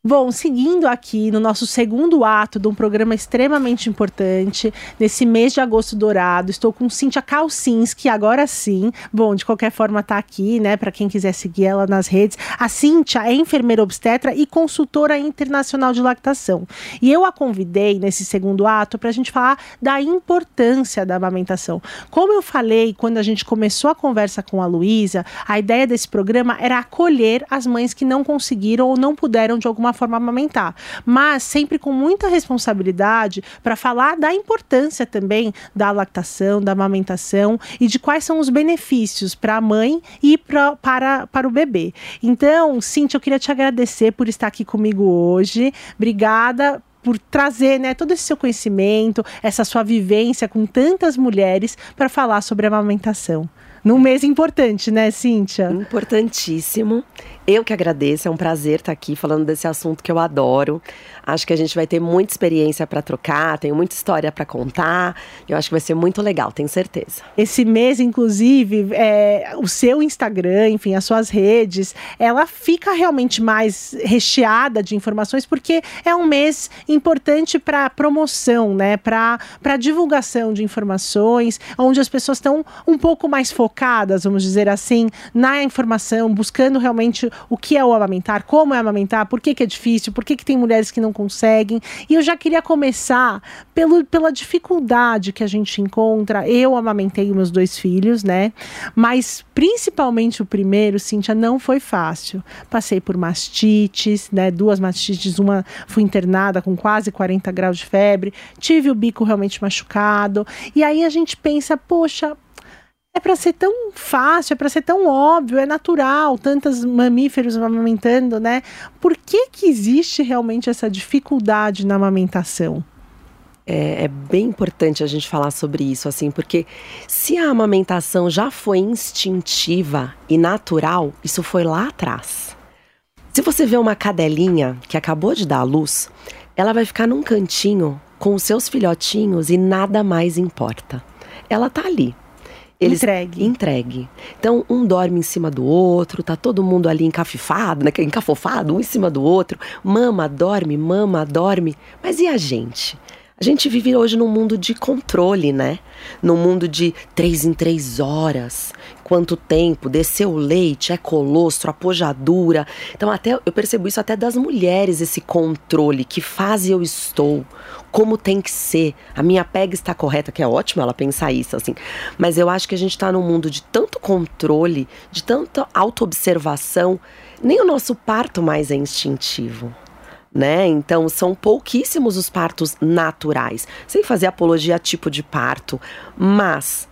Bom, seguindo aqui no nosso segundo ato de um programa extremamente importante, nesse mês de agosto dourado, estou com Cíntia Kalsinski, agora sim. Bom, de qualquer forma tá aqui, né, para quem quiser seguir ela nas redes. A Cíntia é enfermeira obstetra e consultora internacional de lactação. E eu a convidei nesse segundo ato para a gente falar da importância da amamentação. Como eu falei quando a gente começou a conversa com a Luísa, a ideia desse programa era acolher as mães que não conseguiram ou não puderam de alguma forma amamentar, mas sempre com muita responsabilidade para falar da importância também da lactação, da amamentação e de quais são os benefícios para a mãe e pra, para, para o bebê. Então, Cintia, eu queria te agradecer por estar aqui comigo hoje. Obrigada por trazer né, todo esse seu conhecimento, essa sua vivência com tantas mulheres para falar sobre a amamentação. Num mês importante, né, Cíntia? Importantíssimo. Eu que agradeço, é um prazer estar aqui falando desse assunto que eu adoro. Acho que a gente vai ter muita experiência para trocar, tenho muita história para contar. Eu acho que vai ser muito legal, tenho certeza. Esse mês, inclusive, é, o seu Instagram, enfim, as suas redes, ela fica realmente mais recheada de informações porque é um mês importante para promoção, né? Para divulgação de informações, onde as pessoas estão um pouco mais focadas, vamos dizer assim, na informação, buscando realmente o que é o amamentar, como é amamentar, por que, que é difícil, por que, que tem mulheres que não conseguem. E eu já queria começar pelo, pela dificuldade que a gente encontra. Eu amamentei meus dois filhos, né? Mas principalmente o primeiro, Cíntia, não foi fácil. Passei por mastites, né? Duas mastites, uma fui internada com quase 40 graus de febre, tive o bico realmente machucado. E aí a gente pensa, poxa, é para ser tão fácil, é para ser tão óbvio, é natural, tantos mamíferos amamentando, né? Por que que existe realmente essa dificuldade na amamentação? É, é, bem importante a gente falar sobre isso, assim, porque se a amamentação já foi instintiva e natural, isso foi lá atrás. Se você vê uma cadelinha que acabou de dar à luz, ela vai ficar num cantinho com os seus filhotinhos e nada mais importa. Ela tá ali, eles entregue. Entregue. Então, um dorme em cima do outro, tá todo mundo ali encafifado, né? encafofado, um em cima do outro. Mama, dorme, mama, dorme. Mas e a gente? A gente vive hoje num mundo de controle, né? Num mundo de três em três horas. Quanto tempo? Desceu o leite, é colostro, apojadura. Então, até eu percebo isso até das mulheres, esse controle. Que fase eu estou? Como tem que ser? A minha pega está correta, que é ótimo ela pensar isso, assim. Mas eu acho que a gente está num mundo de tanto controle, de tanta autoobservação. Nem o nosso parto mais é instintivo né? Então são pouquíssimos os partos naturais, sem fazer apologia a tipo de parto, mas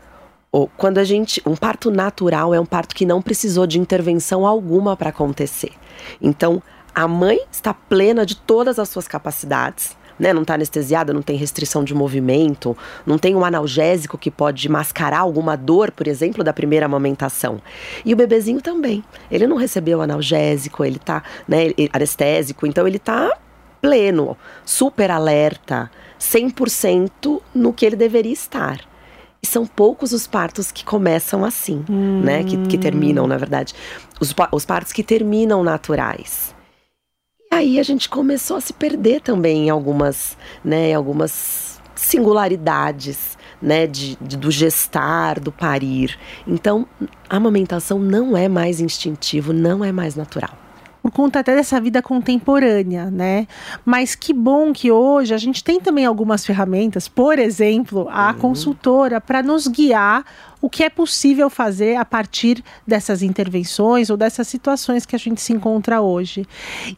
quando a gente, um parto natural é um parto que não precisou de intervenção alguma para acontecer. Então a mãe está plena de todas as suas capacidades. Né, não está anestesiada, não tem restrição de movimento, não tem um analgésico que pode mascarar alguma dor, por exemplo, da primeira amamentação. E o bebezinho também. Ele não recebeu analgésico, ele está né, anestésico, então ele está pleno, super alerta, 100% no que ele deveria estar. E são poucos os partos que começam assim, hum. né? Que, que terminam, na verdade. Os, os partos que terminam naturais. Aí a gente começou a se perder também em algumas, né, algumas singularidades, né, de, de, do gestar, do parir. Então, a amamentação não é mais instintivo, não é mais natural por conta até dessa vida contemporânea, né? Mas que bom que hoje a gente tem também algumas ferramentas, por exemplo, a uhum. consultora, para nos guiar o que é possível fazer a partir dessas intervenções ou dessas situações que a gente se encontra hoje.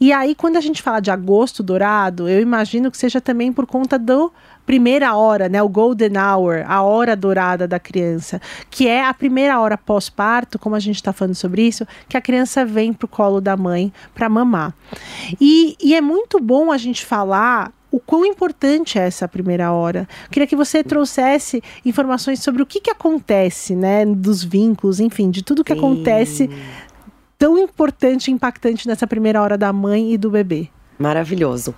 E aí, quando a gente fala de agosto dourado, eu imagino que seja também por conta do primeira hora, né, o golden hour, a hora dourada da criança, que é a primeira hora pós-parto, como a gente está falando sobre isso, que a criança vem para o colo da mãe para mamar. E, e é muito bom a gente falar o quão importante é essa primeira hora. Eu queria que você trouxesse informações sobre o que, que acontece, né, dos vínculos, enfim, de tudo que Sim. acontece tão importante e impactante nessa primeira hora da mãe e do bebê. Maravilhoso.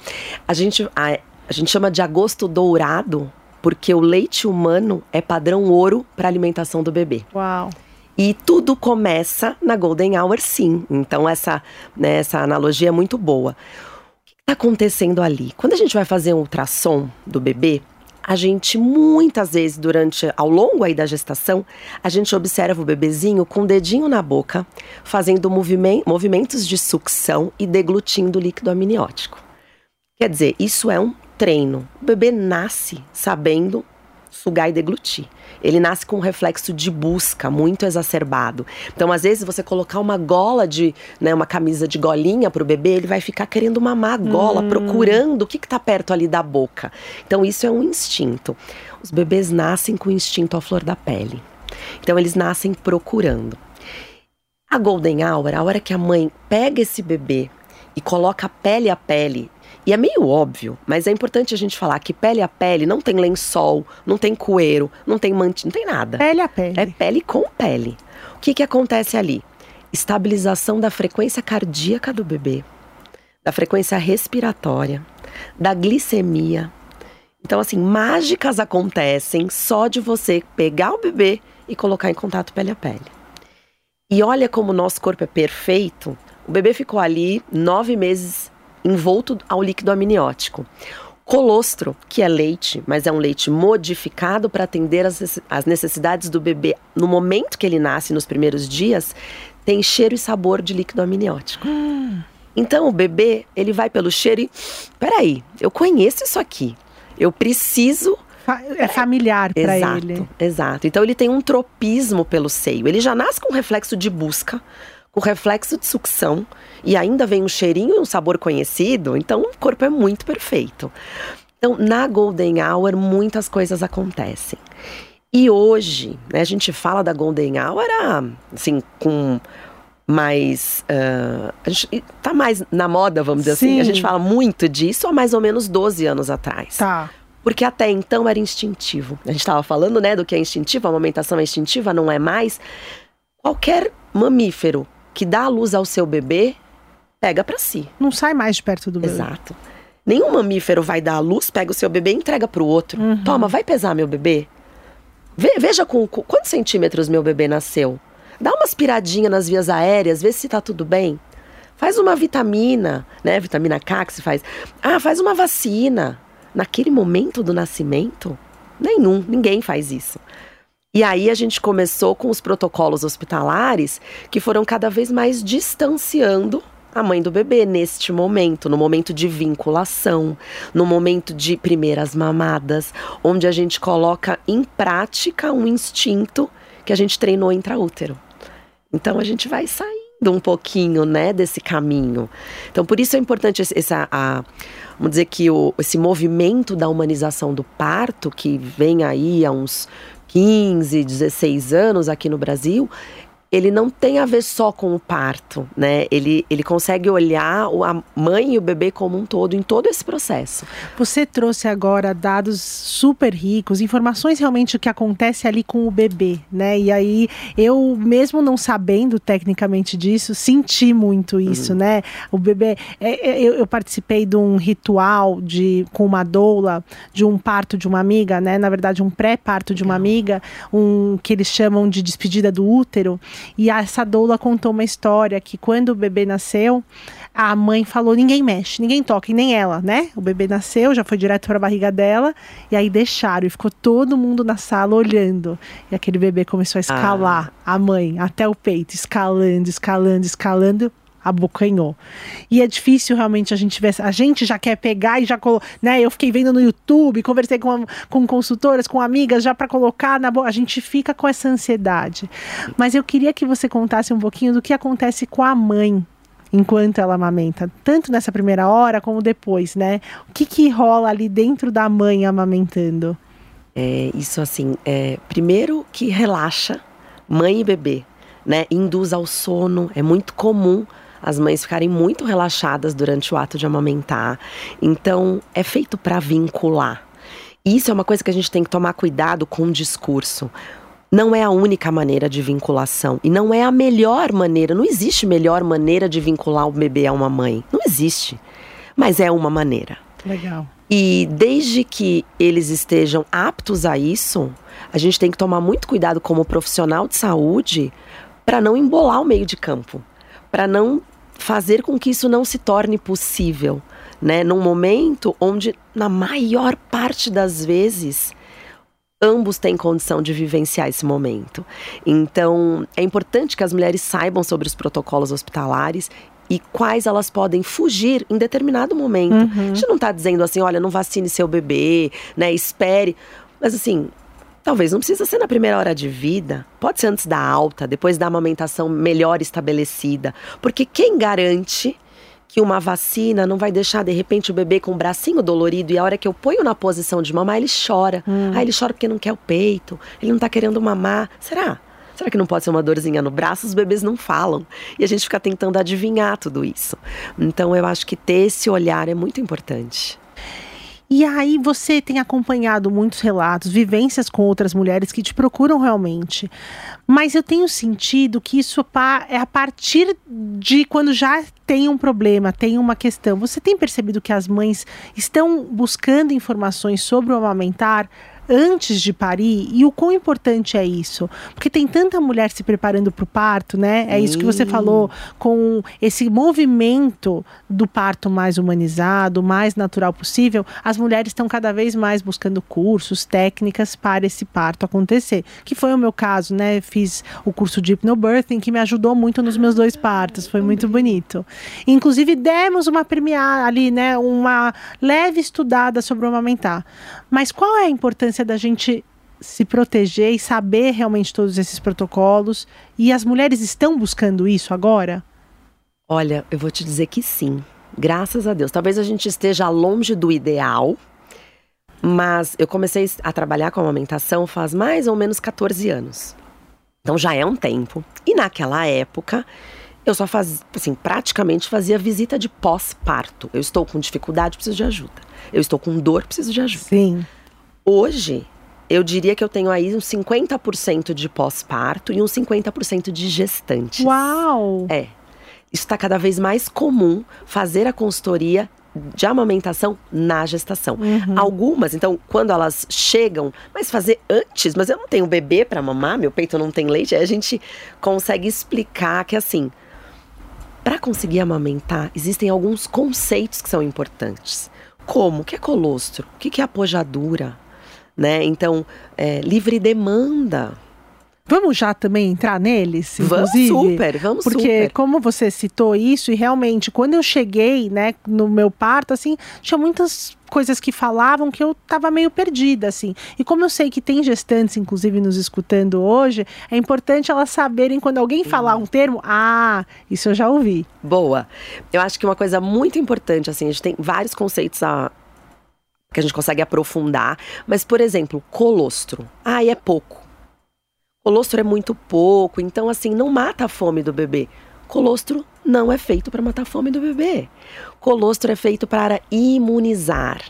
A gente, a, a gente chama de agosto dourado porque o leite humano é padrão ouro para a alimentação do bebê. Uau! E tudo começa na Golden Hour, sim. Então, essa, né, essa analogia é muito boa. O que está acontecendo ali? Quando a gente vai fazer um ultrassom do bebê, a gente muitas vezes durante ao longo aí da gestação, a gente observa o bebezinho com o dedinho na boca, fazendo movimentos de sucção e deglutindo o líquido amniótico. Quer dizer, isso é um treino. O bebê nasce sabendo sugar e deglutir. Ele nasce com um reflexo de busca muito exacerbado. Então, às vezes, você colocar uma gola de, né, uma camisa de golinha para o bebê, ele vai ficar querendo mamar a gola, hum. procurando o que está perto ali da boca. Então, isso é um instinto. Os bebês nascem com o instinto à flor da pele. Então, eles nascem procurando. A golden hour, a hora que a mãe pega esse bebê e coloca pele a pele e é meio óbvio, mas é importante a gente falar que pele a pele não tem lençol, não tem coeiro, não tem mantinha, não tem nada. Pele a pele. É pele com pele. O que, que acontece ali? Estabilização da frequência cardíaca do bebê, da frequência respiratória, da glicemia. Então, assim, mágicas acontecem só de você pegar o bebê e colocar em contato pele a pele. E olha como o nosso corpo é perfeito. O bebê ficou ali nove meses envolto ao líquido amniótico. Colostro, que é leite, mas é um leite modificado para atender as necessidades do bebê no momento que ele nasce, nos primeiros dias, tem cheiro e sabor de líquido amniótico. Hum. Então o bebê, ele vai pelo cheiro e. Peraí, eu conheço isso aqui. Eu preciso é familiar para ele. Exato. Então ele tem um tropismo pelo seio. Ele já nasce com um reflexo de busca com reflexo de sucção e ainda vem um cheirinho e um sabor conhecido, então o corpo é muito perfeito. Então, na Golden Hour, muitas coisas acontecem. E hoje, né, a gente fala da Golden Hour, assim, com mais. Uh, a gente tá mais na moda, vamos dizer Sim. assim. A gente fala muito disso há mais ou menos 12 anos atrás. Tá. Porque até então era instintivo. A gente estava falando, né, do que é instintivo, a amamentação é instintiva, não é mais. Qualquer mamífero que dá a luz ao seu bebê, pega para si. Não sai mais de perto do bebê. Exato. Nenhum mamífero vai dar a luz, pega o seu bebê e entrega para o outro. Uhum. Toma, vai pesar meu bebê. Ve veja com, com, quantos centímetros meu bebê nasceu. Dá uma aspiradinha nas vias aéreas, vê se tá tudo bem. Faz uma vitamina, né? Vitamina K que se faz. Ah, faz uma vacina. naquele momento do nascimento? Nenhum, ninguém faz isso. E aí a gente começou com os protocolos hospitalares que foram cada vez mais distanciando a mãe do bebê neste momento, no momento de vinculação, no momento de primeiras mamadas, onde a gente coloca em prática um instinto que a gente treinou intraútero. Então a gente vai saindo um pouquinho, né, desse caminho. Então por isso é importante essa a, vamos dizer que o, esse movimento da humanização do parto que vem aí há uns 15, 16 anos aqui no Brasil, ele não tem a ver só com o parto, né? Ele, ele consegue olhar a mãe e o bebê como um todo em todo esse processo. Você trouxe agora dados super ricos, informações realmente o que acontece ali com o bebê, né? E aí eu mesmo não sabendo tecnicamente disso, senti muito isso, uhum. né? O bebê, é, é, eu, eu, participei de um ritual de com uma doula de um parto de uma amiga, né? Na verdade um pré-parto de uma amiga, um que eles chamam de despedida do útero. E essa doula contou uma história que quando o bebê nasceu, a mãe falou: ninguém mexe, ninguém toca, e nem ela, né? O bebê nasceu, já foi direto para a barriga dela, e aí deixaram, e ficou todo mundo na sala olhando. E aquele bebê começou a escalar ah. a mãe até o peito, escalando, escalando, escalando abocanhou. E é difícil realmente a gente ver. A gente já quer pegar e já. Né, eu fiquei vendo no YouTube, conversei com, com consultoras, com amigas, já para colocar na boca. A gente fica com essa ansiedade. Mas eu queria que você contasse um pouquinho do que acontece com a mãe enquanto ela amamenta, tanto nessa primeira hora como depois, né? O que, que rola ali dentro da mãe amamentando? É, isso assim, é, primeiro que relaxa mãe e bebê, né? Induz ao sono, é muito comum as mães ficarem muito relaxadas durante o ato de amamentar. Então, é feito para vincular. Isso é uma coisa que a gente tem que tomar cuidado com o discurso. Não é a única maneira de vinculação e não é a melhor maneira. Não existe melhor maneira de vincular o bebê a uma mãe. Não existe. Mas é uma maneira. Legal. E desde que eles estejam aptos a isso, a gente tem que tomar muito cuidado como profissional de saúde para não embolar o meio de campo, para não fazer com que isso não se torne possível, né? Num momento onde, na maior parte das vezes, ambos têm condição de vivenciar esse momento. Então, é importante que as mulheres saibam sobre os protocolos hospitalares e quais elas podem fugir em determinado momento. Uhum. A gente não está dizendo assim, olha, não vacine seu bebê, né? Espere. Mas assim, Talvez não precisa ser na primeira hora de vida, pode ser antes da alta, depois da amamentação melhor estabelecida, porque quem garante que uma vacina não vai deixar de repente o bebê com o bracinho dolorido e a hora que eu ponho na posição de mamar ele chora. Hum. Ah, ele chora porque não quer o peito, ele não tá querendo mamar. Será? Será que não pode ser uma dorzinha no braço? Os bebês não falam. E a gente fica tentando adivinhar tudo isso. Então eu acho que ter esse olhar é muito importante. E aí você tem acompanhado muitos relatos, vivências com outras mulheres que te procuram realmente. Mas eu tenho sentido que isso é a partir de quando já tem um problema, tem uma questão. Você tem percebido que as mães estão buscando informações sobre o amamentar antes de parir e o quão importante é isso. Porque tem tanta mulher se preparando para o parto, né? É isso que você falou, com esse movimento do parto mais humanizado, mais natural possível, as mulheres estão cada vez mais buscando cursos, técnicas para esse parto acontecer. Que foi o meu caso, né? Fiz o curso de hypnobirthing que me ajudou muito nos meus dois partos, foi muito bonito. Inclusive demos uma premiada ali, né? Uma leve estudada sobre o amamentar. Mas qual é a importância da gente se proteger e saber realmente todos esses protocolos? E as mulheres estão buscando isso agora? Olha, eu vou te dizer que sim. Graças a Deus. Talvez a gente esteja longe do ideal, mas eu comecei a trabalhar com amamentação faz mais ou menos 14 anos. Então já é um tempo. E naquela época, eu só fazia, assim, praticamente fazia visita de pós-parto. Eu estou com dificuldade, preciso de ajuda. Eu estou com dor, preciso de ajuda. Sim. Hoje, eu diria que eu tenho aí uns 50% de pós-parto e uns 50% de gestantes. Uau! É. Isso está cada vez mais comum fazer a consultoria de amamentação na gestação. Uhum. Algumas, então, quando elas chegam, mas fazer antes, mas eu não tenho bebê para mamar, meu peito não tem leite, aí a gente consegue explicar que assim, para conseguir amamentar, existem alguns conceitos que são importantes. Como? O que é colostro? O que é apojadura? Né? Então, é, livre demanda. Vamos já também entrar neles, inclusive? Vamos super, vamos Porque super. como você citou isso, e realmente, quando eu cheguei, né, no meu parto, assim, tinha muitas coisas que falavam que eu tava meio perdida, assim. E como eu sei que tem gestantes, inclusive, nos escutando hoje, é importante elas saberem quando alguém falar um termo, ah, isso eu já ouvi. Boa. Eu acho que uma coisa muito importante, assim, a gente tem vários conceitos a, que a gente consegue aprofundar, mas, por exemplo, colostro. Ah, é pouco. Colostro é muito pouco, então assim, não mata a fome do bebê. Colostro não é feito para matar a fome do bebê. Colostro é feito para imunizar,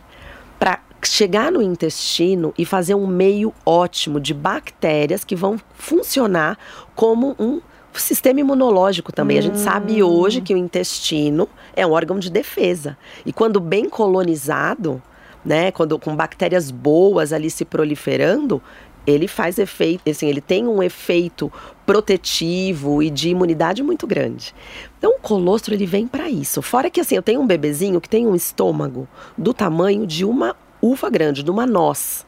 para chegar no intestino e fazer um meio ótimo de bactérias que vão funcionar como um sistema imunológico também. Hum. A gente sabe hoje que o intestino é um órgão de defesa. E quando bem colonizado, né, quando com bactérias boas ali se proliferando, ele faz efeito, assim, ele tem um efeito protetivo e de imunidade muito grande. Então, o colostro ele vem para isso. Fora que assim, eu tenho um bebezinho que tem um estômago do tamanho de uma uva grande, de uma noz.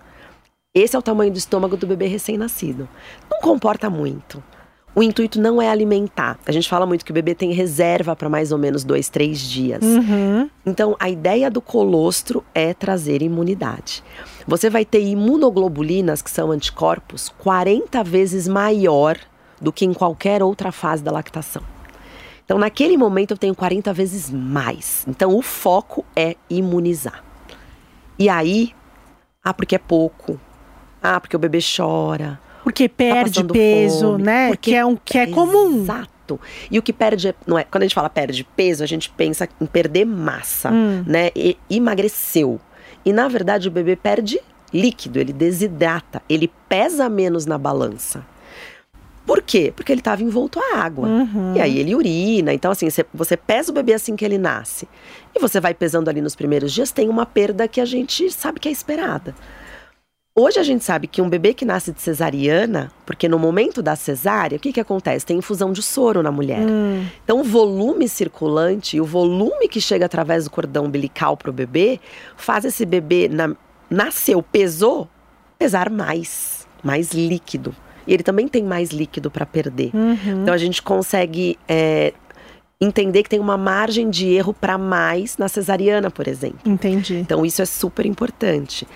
Esse é o tamanho do estômago do bebê recém-nascido. Não comporta muito. O intuito não é alimentar. A gente fala muito que o bebê tem reserva para mais ou menos dois, três dias. Uhum. Então, a ideia do colostro é trazer imunidade. Você vai ter imunoglobulinas, que são anticorpos, 40 vezes maior do que em qualquer outra fase da lactação. Então, naquele momento, eu tenho 40 vezes mais. Então, o foco é imunizar. E aí, ah, porque é pouco. Ah, porque o bebê chora. Porque perde tá peso, fome, né? Que é um que é comum. Exato. E o que perde, não é, quando a gente fala perde peso, a gente pensa em perder massa, Hum. né? E emagreceu. E na verdade o bebê perde líquido, ele desidrata, ele pesa menos na balança. Por quê? Porque ele estava envolto a água. Uhum. E aí ele urina. Então, assim, você pesa o bebê assim que ele nasce. E você vai pesando ali nos primeiros dias, tem uma perda que a gente sabe que é esperada. Hoje a gente sabe que um bebê que nasce de cesariana, porque no momento da cesárea, o que, que acontece? Tem infusão de soro na mulher. Hum. Então, o volume circulante o volume que chega através do cordão umbilical para o bebê faz esse bebê, na, nasceu, pesou, pesar mais, mais líquido. E ele também tem mais líquido para perder. Uhum. Então, a gente consegue é, entender que tem uma margem de erro para mais na cesariana, por exemplo. Entendi. Então, isso é super importante.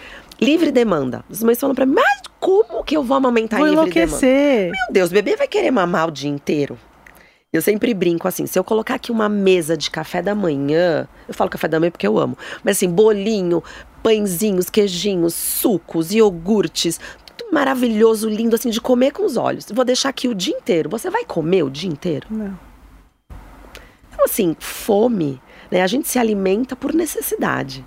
Livre demanda. As mães falam para mim, mas como que eu vou amamentar Vou em livre demanda? enlouquecer. Meu Deus, o bebê vai querer mamar o dia inteiro? Eu sempre brinco assim, se eu colocar aqui uma mesa de café da manhã, eu falo café da manhã porque eu amo, mas assim, bolinho, pãezinhos, queijinhos, sucos, iogurtes, tudo maravilhoso, lindo, assim, de comer com os olhos. Vou deixar aqui o dia inteiro. Você vai comer o dia inteiro? Não. Então, assim, fome, né? A gente se alimenta por necessidade.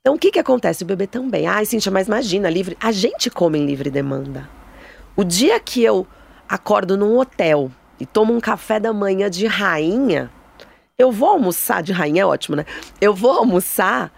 Então, o que que acontece? O bebê também. Ai, Cintia, mas imagina, livre. A gente come em livre demanda. O dia que eu acordo num hotel e tomo um café da manhã de rainha, eu vou almoçar, de rainha é ótimo, né? Eu vou almoçar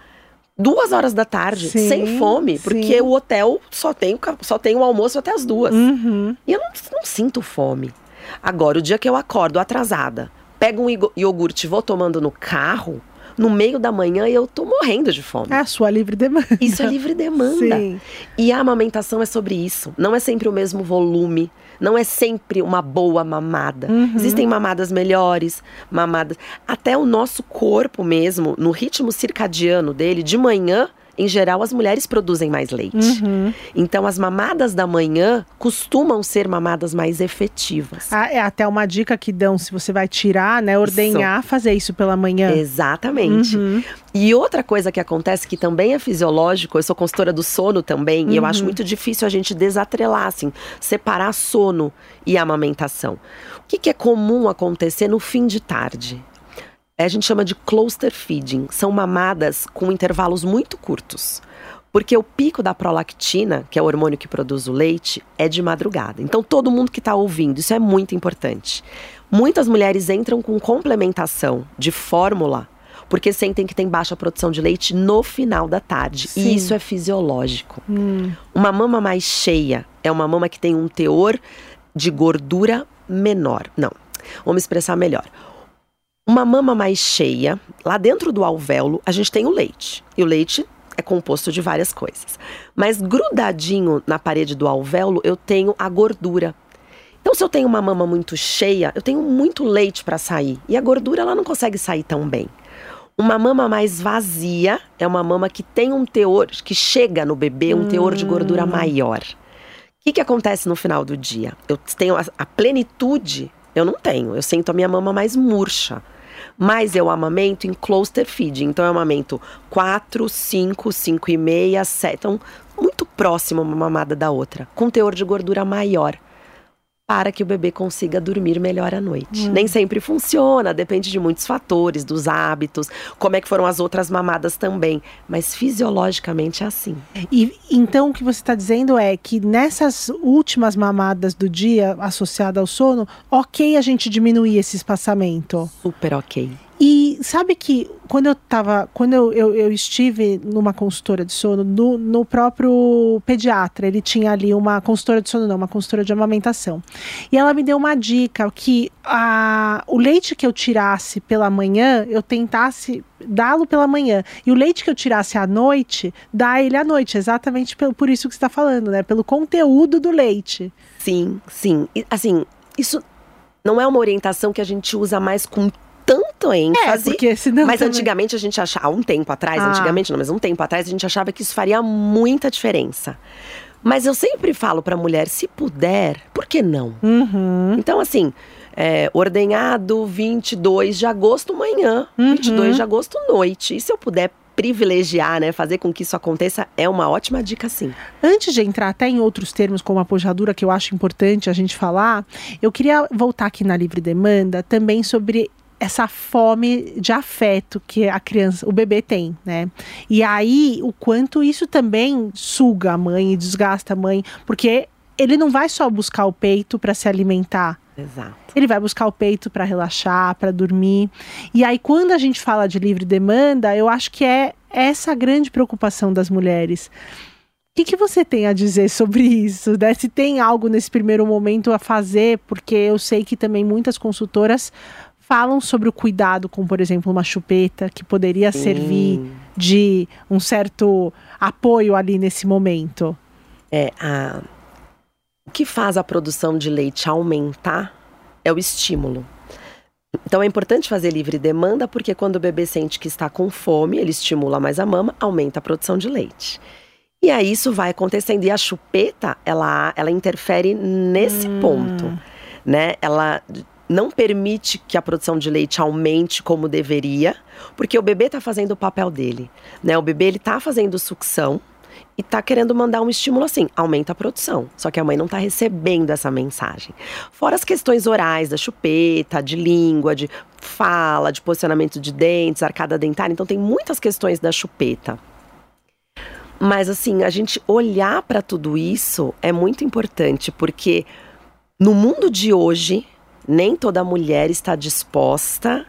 duas horas da tarde, Sim, sem fome, porque sim. o hotel só tem, só tem o almoço até as duas. Uhum. E eu não, não sinto fome. Agora, o dia que eu acordo atrasada, pego um iogurte e vou tomando no carro, no meio da manhã eu tô morrendo de fome. É a sua livre demanda. Isso é livre demanda. Sim. E a amamentação é sobre isso. Não é sempre o mesmo volume. Não é sempre uma boa mamada. Uhum. Existem mamadas melhores, mamadas. Até o nosso corpo mesmo, no ritmo circadiano dele, de manhã, em geral, as mulheres produzem mais leite. Uhum. Então, as mamadas da manhã costumam ser mamadas mais efetivas. Ah, é até uma dica que dão se você vai tirar, né? Ordenhar, fazer isso pela manhã. Exatamente. Uhum. E outra coisa que acontece que também é fisiológico, eu sou consultora do sono também, e eu acho muito difícil a gente desatrelar, assim, separar sono e amamentação. O que, que é comum acontecer no fim de tarde? A gente chama de cluster feeding. São mamadas com intervalos muito curtos. Porque o pico da prolactina, que é o hormônio que produz o leite, é de madrugada. Então, todo mundo que está ouvindo, isso é muito importante. Muitas mulheres entram com complementação de fórmula porque sentem que tem baixa produção de leite no final da tarde. Sim. E isso é fisiológico. Hum. Uma mama mais cheia é uma mama que tem um teor de gordura menor. Não, vamos expressar melhor. Uma mama mais cheia, lá dentro do alvéolo, a gente tem o leite. E o leite é composto de várias coisas. Mas grudadinho na parede do alvéolo, eu tenho a gordura. Então, se eu tenho uma mama muito cheia, eu tenho muito leite para sair. E a gordura, ela não consegue sair tão bem. Uma mama mais vazia é uma mama que tem um teor, que chega no bebê, um teor de gordura hum. maior. O que, que acontece no final do dia? Eu tenho a, a plenitude, eu não tenho. Eu sinto a minha mama mais murcha. Mas eu amamento em cluster feeding. Então eu amamento 4, 5, 5 e meia, 7. Então, muito próximo uma mamada da outra, com teor de gordura maior para que o bebê consiga dormir melhor à noite. Hum. Nem sempre funciona, depende de muitos fatores, dos hábitos, como é que foram as outras mamadas também, mas fisiologicamente é assim. E então o que você está dizendo é que nessas últimas mamadas do dia associada ao sono, ok a gente diminuir esse espaçamento? Super ok. E sabe que quando eu tava, quando eu, eu, eu estive numa consultora de sono, no, no, próprio pediatra, ele tinha ali uma consultora de sono, não, uma consultora de amamentação. E ela me deu uma dica que a, o leite que eu tirasse pela manhã, eu tentasse dá-lo pela manhã. E o leite que eu tirasse à noite, dá ele à noite, exatamente por, por isso que você está falando, né? Pelo conteúdo do leite. Sim, sim. Assim, isso não é uma orientação que a gente usa mais com tanto ênfase. É, porque senão mas também... antigamente a gente achava, há um tempo atrás, ah. antigamente não, mas um tempo atrás a gente achava que isso faria muita diferença. Mas eu sempre falo para mulher, se puder, por que não? Uhum. Então, assim, é, ordenhado 22 de agosto manhã, uhum. 22 de agosto noite. E se eu puder privilegiar, né, fazer com que isso aconteça, é uma ótima dica sim. Antes de entrar até em outros termos como apojadura, que eu acho importante a gente falar, eu queria voltar aqui na livre demanda também sobre essa fome de afeto que a criança, o bebê tem, né? E aí o quanto isso também suga a mãe e desgasta a mãe, porque ele não vai só buscar o peito para se alimentar. Exato. Ele vai buscar o peito para relaxar, para dormir. E aí quando a gente fala de livre demanda, eu acho que é essa grande preocupação das mulheres. O que, que, você tem a dizer sobre isso? Né? Se tem algo nesse primeiro momento a fazer, porque eu sei que também muitas consultoras falam sobre o cuidado com, por exemplo, uma chupeta que poderia servir de um certo apoio ali nesse momento. É, a... o que faz a produção de leite aumentar é o estímulo. Então é importante fazer livre demanda porque quando o bebê sente que está com fome, ele estimula mais a mama, aumenta a produção de leite. E aí isso vai acontecendo e a chupeta, ela, ela interfere nesse hum. ponto, né? Ela não permite que a produção de leite aumente como deveria, porque o bebê está fazendo o papel dele, né? O bebê ele está fazendo sucção e está querendo mandar um estímulo assim, aumenta a produção. Só que a mãe não está recebendo essa mensagem. Fora as questões orais da chupeta, de língua, de fala, de posicionamento de dentes, arcada dentária, então tem muitas questões da chupeta. Mas assim, a gente olhar para tudo isso é muito importante, porque no mundo de hoje, nem toda mulher está disposta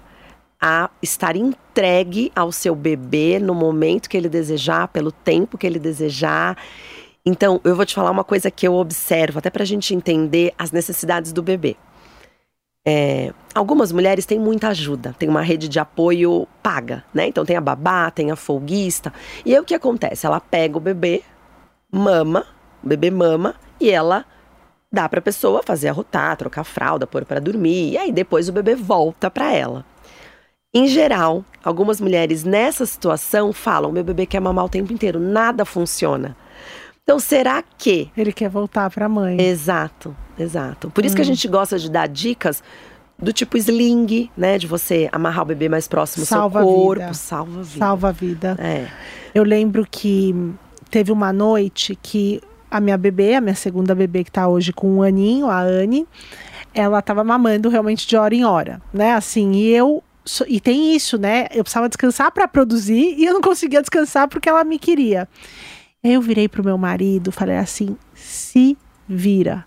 a estar entregue ao seu bebê no momento que ele desejar, pelo tempo que ele desejar. Então, eu vou te falar uma coisa que eu observo, até para a gente entender as necessidades do bebê. É, algumas mulheres têm muita ajuda, tem uma rede de apoio paga, né? Então tem a babá, tem a folguista. E aí o que acontece? Ela pega o bebê, mama, o bebê mama, e ela dá para a pessoa fazer arrotar, trocar fralda, pôr para dormir, e aí depois o bebê volta para ela. Em geral, algumas mulheres nessa situação falam: meu bebê quer mamar o tempo inteiro, nada funciona. Então, será que. Ele quer voltar para a mãe. Exato, exato. Por isso hum. que a hum. gente gosta de dar dicas do tipo sling, né? De você amarrar o bebê mais próximo salva ao seu corpo. Vida. Salva a vida. Salva a vida. É. Eu lembro que teve uma noite que a minha bebê, a minha segunda bebê que está hoje com um aninho, a Anne, ela estava mamando realmente de hora em hora, né? Assim, e eu e tem isso, né? Eu precisava descansar para produzir e eu não conseguia descansar porque ela me queria. Eu virei pro meu marido, falei assim: se vira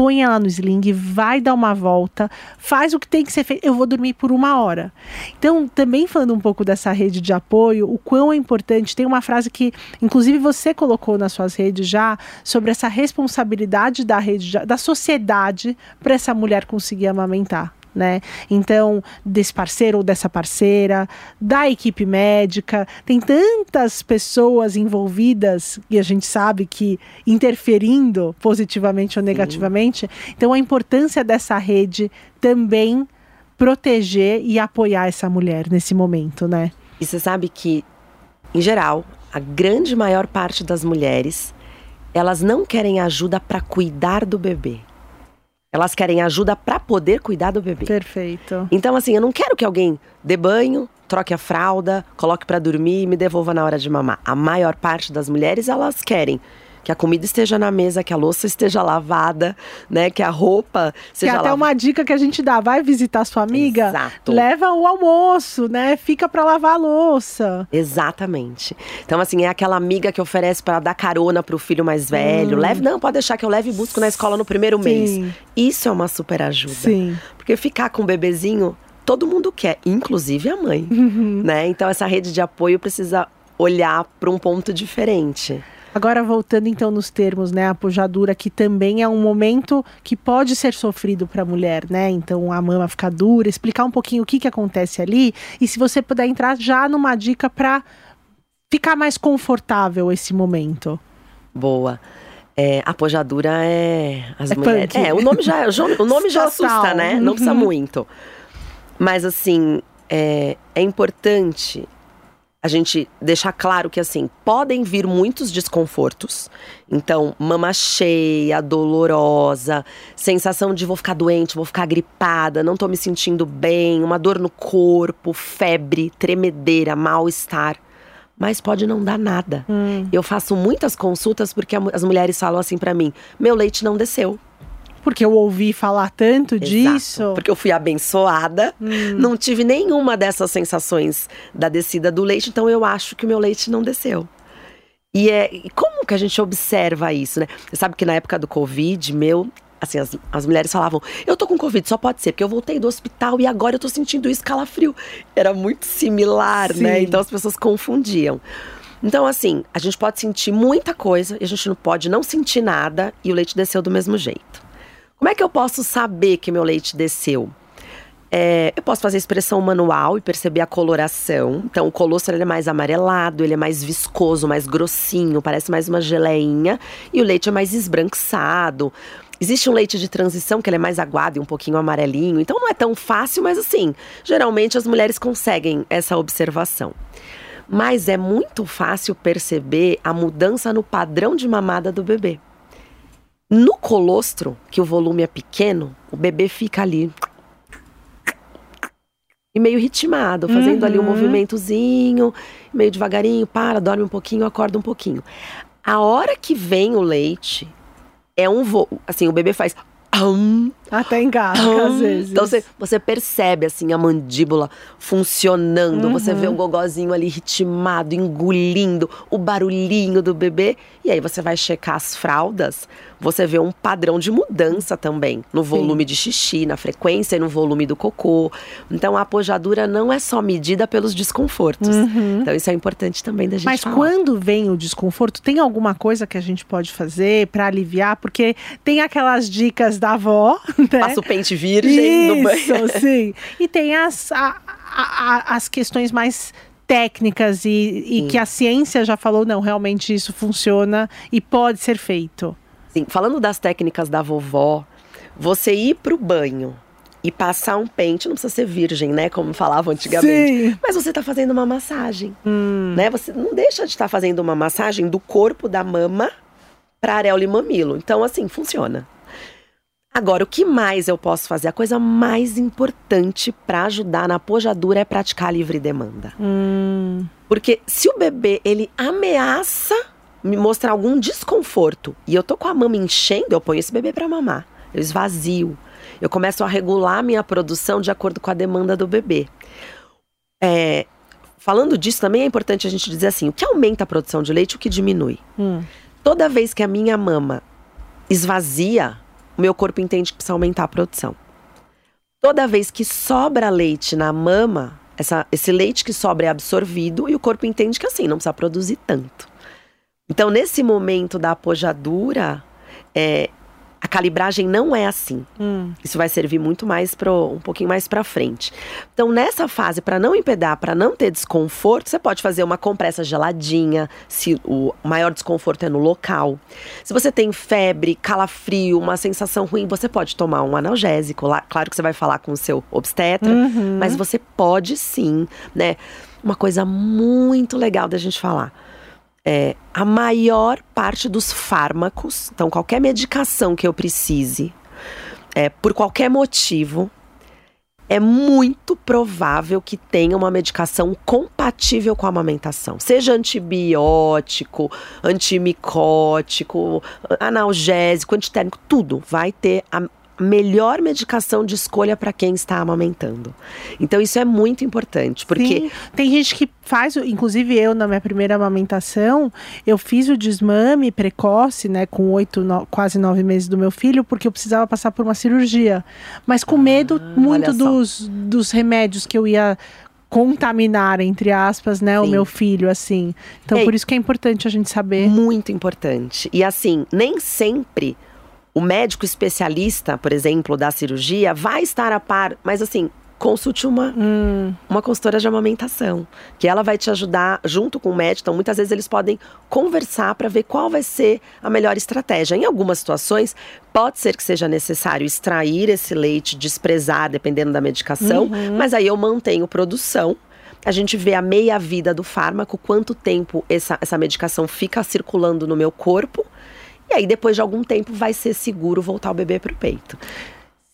põe ela no sling, vai dar uma volta, faz o que tem que ser feito. Eu vou dormir por uma hora. Então, também falando um pouco dessa rede de apoio, o quão é importante. Tem uma frase que, inclusive, você colocou nas suas redes já sobre essa responsabilidade da rede, da sociedade, para essa mulher conseguir amamentar. Né? Então, desse parceiro ou dessa parceira, da equipe médica, tem tantas pessoas envolvidas e a gente sabe que interferindo positivamente ou negativamente. Então, a importância dessa rede também proteger e apoiar essa mulher nesse momento, né? E você sabe que, em geral, a grande maior parte das mulheres, elas não querem ajuda para cuidar do bebê. Elas querem ajuda para poder cuidar do bebê. Perfeito. Então, assim, eu não quero que alguém dê banho, troque a fralda, coloque para dormir e me devolva na hora de mamar. A maior parte das mulheres, elas querem que a comida esteja na mesa, que a louça esteja lavada, né? Que a roupa seja Que até lavada. uma dica que a gente dá, vai visitar sua amiga, Exato. leva o almoço, né? Fica para lavar a louça. Exatamente. Então, assim, é aquela amiga que oferece para dar carona pro filho mais velho. Leve, não, pode deixar que eu leve e busco na escola no primeiro Hum. Sim. mês. Isso é uma super ajuda. Sim. Porque ficar com o bebezinho, todo mundo quer, inclusive a mãe. Uhum. Né? Então, essa rede de apoio precisa olhar para um ponto diferente. Agora voltando então nos termos, né, a pujadura que também é um momento que pode ser sofrido para a mulher, né? Então a mama fica dura, explicar um pouquinho o que que acontece ali e se você puder entrar já numa dica para ficar mais confortável esse momento. Boa. É, a pojadura é. As É mulheres. punk. É, o nome já, o nome já [laughs] assusta, né? Não precisa Uhum. muito. Mas assim, é, é importante a gente deixar claro que assim, podem vir muitos desconfortos. Então, mama cheia, dolorosa, sensação de vou ficar doente, vou ficar gripada, não tô me sentindo bem, uma dor no corpo, febre, tremedeira, mal-estar. Mas pode não dar nada. Eu faço muitas consultas porque as mulheres falam assim pra mim: meu leite não desceu. Porque eu ouvi falar tanto disso. Exato, Porque eu fui abençoada, não tive nenhuma dessas sensações da descida do leite, então eu acho que o meu leite não desceu. E é e como que a gente observa isso, né? Você sabe que na época do Covid, meu, assim, as, as mulheres falavam, eu tô com Covid, só pode ser, porque eu voltei do hospital e agora eu tô sentindo isso calafrio. Era muito similar, né? Sim. Então as pessoas confundiam. Então, assim, a gente pode sentir muita coisa e a gente não pode não sentir nada e o leite desceu do mesmo jeito. Como é que eu posso saber que meu leite desceu? É, eu posso fazer expressão manual e perceber a coloração. Então, o colostro ele é mais amarelado, ele é mais viscoso, mais grossinho, parece mais uma geleinha. E o leite é mais esbranquiçado. Existe um leite de transição que ele é mais aguado e um pouquinho amarelinho. Então, não é tão fácil, mas assim, geralmente as mulheres conseguem essa observação. Mas é muito fácil perceber a mudança no padrão de mamada do bebê. No colostro, que o volume é pequeno, o bebê fica ali. E meio ritmado, fazendo ali um movimentozinho, meio devagarinho, para, dorme um pouquinho, acorda um pouquinho. A hora que vem o leite, é um voo. Assim, o bebê faz. "Am", Até engasga, às vezes. então você, você percebe assim a mandíbula funcionando, você vê o gogozinho ali ritmado, engolindo, o barulhinho do bebê. E aí você vai checar as fraldas, você vê um padrão de mudança também no volume de xixi, na frequência e no volume do cocô. Então a apojadura não é só medida pelos desconfortos. Então isso é importante também da gente Mas falar. quando vem o desconforto, tem alguma coisa que a gente pode fazer para aliviar? Porque tem aquelas dicas da avó, né? Passa o pente virgem no banho. Isso, [laughs] sim. E tem as, a- a- as questões mais técnicas e, e que a ciência já falou, não, realmente isso funciona e pode ser feito. Sim, falando das técnicas da vovó, você ir pro banho e passar um pente, não precisa ser virgem, né? Como falavam antigamente. Sim. Mas você tá fazendo uma massagem, né? Você não deixa de estar fazendo uma massagem do corpo da mama para areola e mamilo. Então, assim, funciona. Agora, o que mais eu posso fazer? A coisa mais importante para ajudar na pojadura é praticar livre demanda. Hum, Porque se o bebê ele ameaça me mostrar algum desconforto e eu tô com a mama enchendo, eu ponho esse bebê para mamar. Eu esvazio. Eu começo a regular a minha produção de acordo com a demanda do bebê. É, falando disso, também é importante a gente dizer assim: o que aumenta a produção de leite e o que diminui? hum. Toda vez que a minha mama esvazia, o meu corpo entende que precisa aumentar a produção. Toda vez que sobra leite na mama, essa- esse leite que sobra é absorvido e o corpo entende que assim, não precisa produzir tanto. Então, nesse momento da apojadura, é, A calibragem não é assim. Hum. Isso vai servir muito mais pro, um pouquinho mais para frente. Então, nessa fase, para não empedar, para não ter desconforto, você pode fazer uma compressa geladinha, se o maior desconforto é no local. Se você tem febre, calafrio, uma sensação ruim, você pode tomar um analgésico. Lá, claro que você vai falar com o seu obstetra, uhum. mas você pode sim, né? Uma coisa muito legal da gente falar é, a maior parte dos fármacos, então qualquer medicação que eu precise, é, por qualquer motivo, é muito provável que tenha uma medicação compatível com a amamentação. Seja antibiótico, antimicótico, analgésico, antitérmico, tudo vai ter a, melhor medicação de escolha para quem está amamentando. Então isso é muito importante, porque Sim. tem gente que faz, inclusive eu na minha primeira amamentação, eu fiz o desmame precoce, né, com oito, no, quase nove meses do meu filho, porque eu precisava passar por uma cirurgia, mas com medo ah, muito dos, dos remédios que eu ia contaminar, entre aspas, né, Sim. o meu filho, assim. Então, Ei, por isso que é importante a gente saber. Muito importante. E assim, nem sempre o médico especialista, por exemplo, da cirurgia, vai estar a par, mas assim, consulte uma, hum. uma consultora de amamentação, que ela vai te ajudar junto com o médico. Então, muitas vezes eles podem conversar para ver qual vai ser a melhor estratégia. Em algumas situações, pode ser que seja necessário extrair esse leite, desprezar, dependendo da medicação, uhum. mas aí eu mantenho produção. A gente vê a meia-vida do fármaco, quanto tempo essa, essa medicação fica circulando no meu corpo e aí, depois de algum tempo, vai ser seguro voltar o bebê para o peito.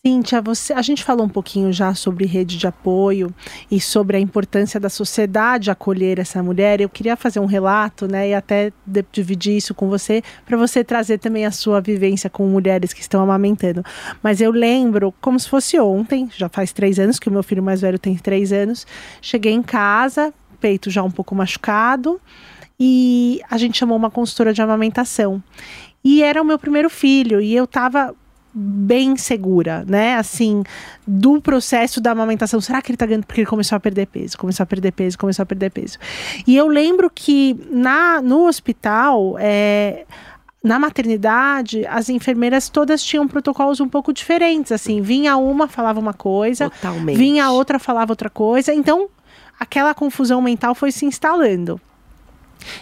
Cíntia, você, a gente falou um pouquinho já sobre rede de apoio e sobre a importância da sociedade acolher essa mulher. Eu queria fazer um relato, né, e até dividir isso com você, para você trazer também a sua vivência com mulheres que estão amamentando. Mas eu lembro, como se fosse ontem, já faz três anos, que o meu filho mais velho tem três anos, cheguei em casa, peito já um pouco machucado, e a gente chamou uma consultora de amamentação. E era o meu primeiro filho, e eu tava bem segura, né? Assim, do processo da amamentação. Será que ele tá ganhando porque ele começou a perder peso? Começou a perder peso, começou a perder peso. E eu lembro que na, no hospital, é, na maternidade, as enfermeiras todas tinham protocolos um pouco diferentes. Assim, vinha uma, falava uma coisa, Totalmente. vinha a outra, falava outra coisa. Então, aquela confusão mental foi se instalando.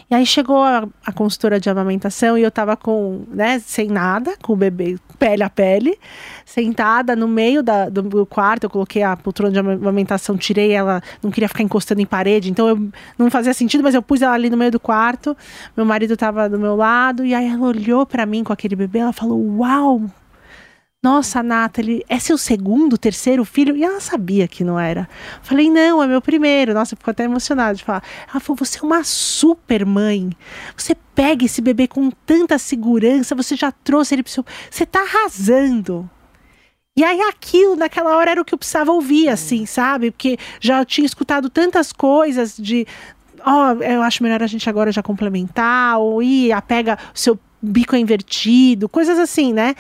E aí chegou a, a consultora de amamentação e eu tava com, né, sem nada, com o bebê pele a pele, sentada no meio da, do quarto. Eu coloquei a poltrona de amamentação, tirei ela, não queria ficar encostando em parede, então eu não fazia sentido, mas eu pus ela ali no meio do quarto. Meu marido tava do meu lado e aí ela olhou para mim com aquele bebê, ela falou: "Uau, nossa, Nathalie, é seu segundo, terceiro filho? E ela sabia que não era. Falei, não, é meu primeiro. Nossa, ficou até emocionada de falar. Ela falou, você é uma super mãe. Você pega esse bebê com tanta segurança, você já trouxe ele pro seu... Você tá arrasando. E aí aquilo, naquela hora, era o que eu precisava ouvir, assim, sabe? Porque já tinha escutado tantas coisas de... Ó, oh, eu acho melhor a gente agora já complementar, ou ir, pega o seu bico é invertido, coisas assim, né?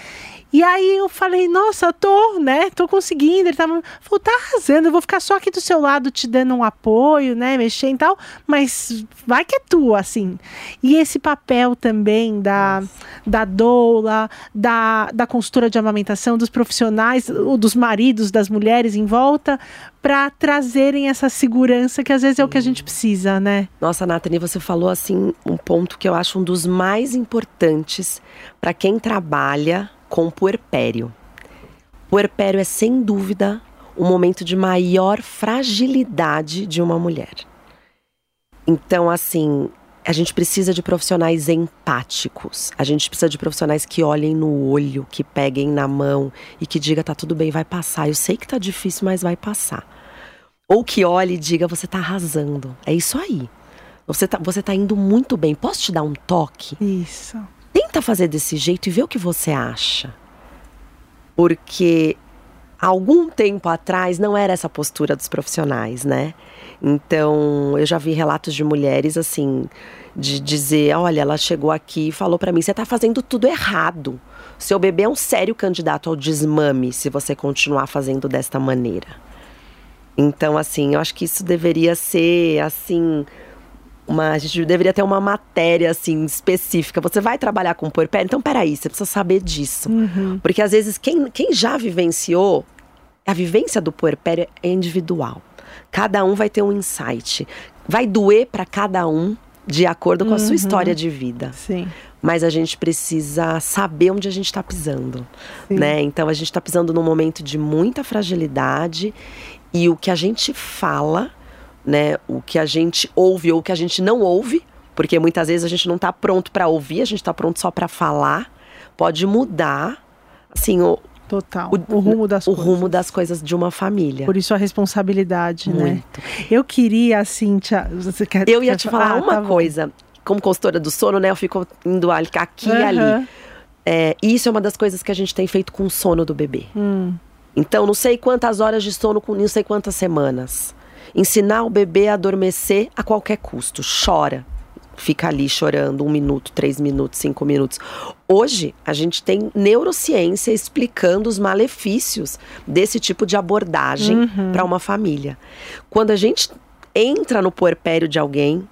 E aí eu falei, nossa, tô, né? Tô conseguindo. Ele tava, falou, tá arrasando, eu vou ficar só aqui do seu lado te dando um apoio, né? Mexendo e tal, mas vai que é tua, assim. E esse papel também da, da doula, da, da consultora de amamentação, dos profissionais, dos maridos, das mulheres em volta, para trazerem essa segurança que às vezes é o que a gente precisa, né? Nossa, Nathalie, você falou assim um ponto que eu acho um dos mais importantes para quem trabalha com puerpério. Puerpério é sem dúvida o momento de maior fragilidade de uma mulher. Então, assim, a gente precisa de profissionais empáticos. A gente precisa de profissionais que olhem no olho, que peguem na mão e que diga tá tudo bem, vai passar. Eu sei que tá difícil, mas vai passar. Ou que olhe e diga você tá arrasando. É isso aí. Você tá, você tá indo muito bem. Posso te dar um toque? Isso. Tenta fazer desse jeito e vê o que você acha. Porque algum tempo atrás não era essa postura dos profissionais, né? Então, eu já vi relatos de mulheres assim, de dizer, olha, ela chegou aqui e falou para mim, você tá fazendo tudo errado. Seu bebê é um sério candidato ao desmame se você continuar fazendo desta maneira. Então, assim, eu acho que isso deveria ser assim uma, a gente deveria ter uma matéria assim específica. Você vai trabalhar com puerpério, então peraí, você precisa saber disso. Uhum. Porque às vezes quem, quem já vivenciou, a vivência do puerpério é individual. Cada um vai ter um insight. Vai doer para cada um de acordo com a sua Uhum. história de vida. Sim. Mas a gente precisa saber onde a gente está pisando, Sim. né? Então a gente está pisando num momento de muita fragilidade e o que a gente fala, né? O que a gente ouve ou o que a gente não ouve, porque muitas vezes a gente não está pronto para ouvir, a gente está pronto só para falar, pode mudar, assim, o, Total. O, rumo das o coisas. rumo das coisas de uma família. Por isso a responsabilidade, né? Muito. Eu queria, Cíntia. Você quer, Eu ia te falar Ah, uma tá coisa. Como consultora do sono, né? Eu fico indo ali- aqui e ali. Aham. É, isso é uma das coisas que a gente tem feito com o sono do bebê. Hum. Então, não sei quantas horas de sono com não sei quantas semanas. Ensinar o bebê a adormecer a qualquer custo. Chora. Fica ali chorando um minuto, três minutos, cinco minutos. Hoje, a gente tem neurociência explicando os malefícios desse tipo de abordagem Uhum. para uma família. Quando a gente entra no puerpério de alguém,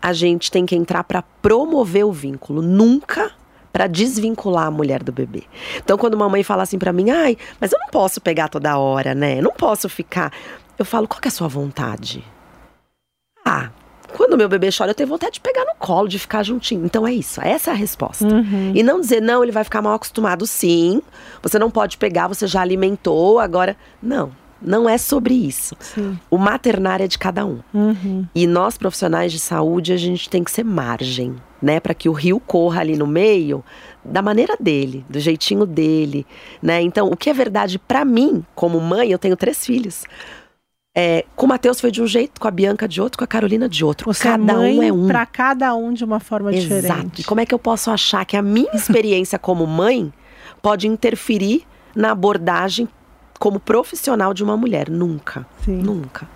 a gente tem que entrar para promover o vínculo, nunca para desvincular a mulher do bebê. Então, quando uma mãe fala assim para mim, ai, mas eu não posso pegar toda hora, né? Não posso ficar. Eu falo, qual que é a sua vontade? Ah, quando meu bebê chora, eu tenho vontade de pegar no colo, de ficar juntinho. Então é isso, essa é a resposta. Uhum. E não dizer, não, ele vai ficar mal acostumado, sim. Você não pode pegar, você já alimentou, agora. Não, não é sobre isso. Sim. O maternar é de cada um. Uhum. E nós, profissionais de saúde, a gente tem que ser margem, né? Para que o rio corra ali no meio da maneira dele, do jeitinho dele, né? Então, o que é verdade para mim, como mãe, eu tenho três filhos. É, com o Matheus foi de um jeito, com a Bianca de outro, com a Carolina de outro. Você cada mãe um é um. para cada um de uma forma Exato. diferente. E como é que eu posso achar que a minha [laughs] experiência como mãe pode interferir na abordagem como profissional de uma mulher? Nunca. Sim. Nunca.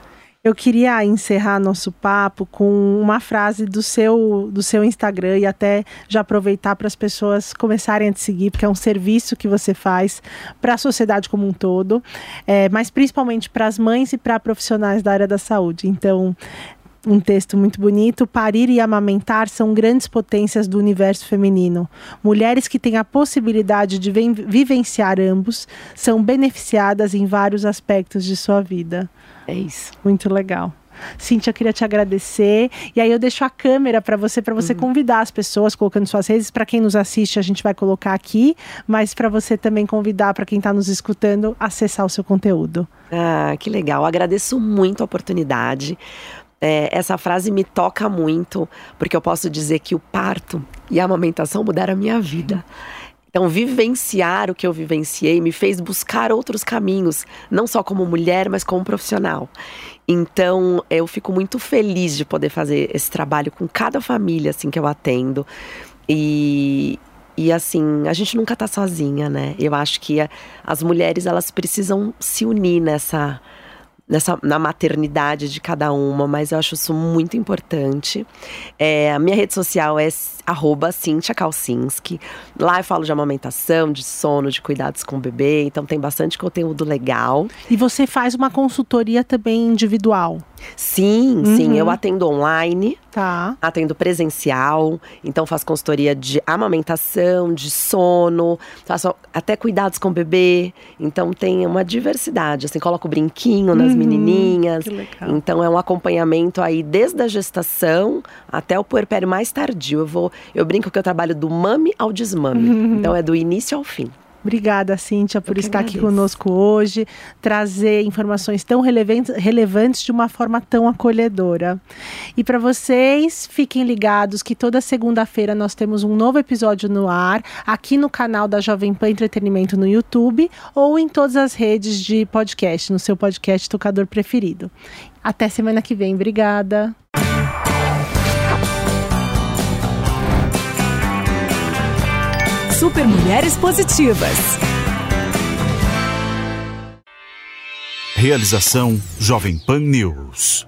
Eu queria encerrar nosso papo com uma frase do seu, do seu Instagram e até já aproveitar para as pessoas começarem a te seguir, porque é um serviço que você faz para a sociedade como um todo, é, mas principalmente para as mães e para profissionais da área da saúde. Então, um texto muito bonito. Parir e amamentar são grandes potências do universo feminino. Mulheres que têm a possibilidade de ven- vivenciar ambos são beneficiadas em vários aspectos de sua vida. É isso. Muito legal. Cíntia, eu queria te agradecer. E aí eu deixo a câmera para você, para você convidar as pessoas, colocando suas redes. Para quem nos assiste, a gente vai colocar aqui, mas para você também convidar para quem está nos escutando, acessar o seu conteúdo. Ah, que legal. Agradeço muito a oportunidade. É, essa frase me toca muito, porque eu posso dizer que o parto e a amamentação mudaram a minha vida. Então, vivenciar o que eu vivenciei me fez buscar outros caminhos, não só como mulher, mas como profissional. Então, eu fico muito feliz de poder fazer esse trabalho com cada família assim que eu atendo. E, e assim, a gente nunca tá sozinha, né? Eu acho que a- as mulheres elas precisam se unir nessa nessa na maternidade de cada uma, mas eu acho isso muito importante. É, a minha rede social é arroba Cintia Kalsinski. Lá eu falo de amamentação, de sono, de cuidados com o bebê, então tem bastante conteúdo legal. E você faz uma consultoria também individual, Sim, sim, eu atendo online, tá? atendo presencial, então faço consultoria de amamentação, de sono, faço até cuidados com o bebê. Então tem uma diversidade, assim, coloco brinquinho nas menininhas. que legal. Então é um acompanhamento aí desde a gestação até o puerpério mais tardio. Eu vou, eu brinco que eu trabalho do mame ao desmame. Então é do início ao fim. Obrigada, Cíntia, por estar aqui agradeço. conosco hoje, trazer informações tão relevantes, relevantes de uma forma tão acolhedora. E para vocês, fiquem ligados que toda segunda-feira nós temos um novo episódio no ar, aqui no canal da Jovem Pan Entretenimento no YouTube ou em todas as redes de podcast, no seu podcast tocador preferido. Até semana que vem. Obrigada. Super Mulheres Positivas. Realização Jovem Pan News.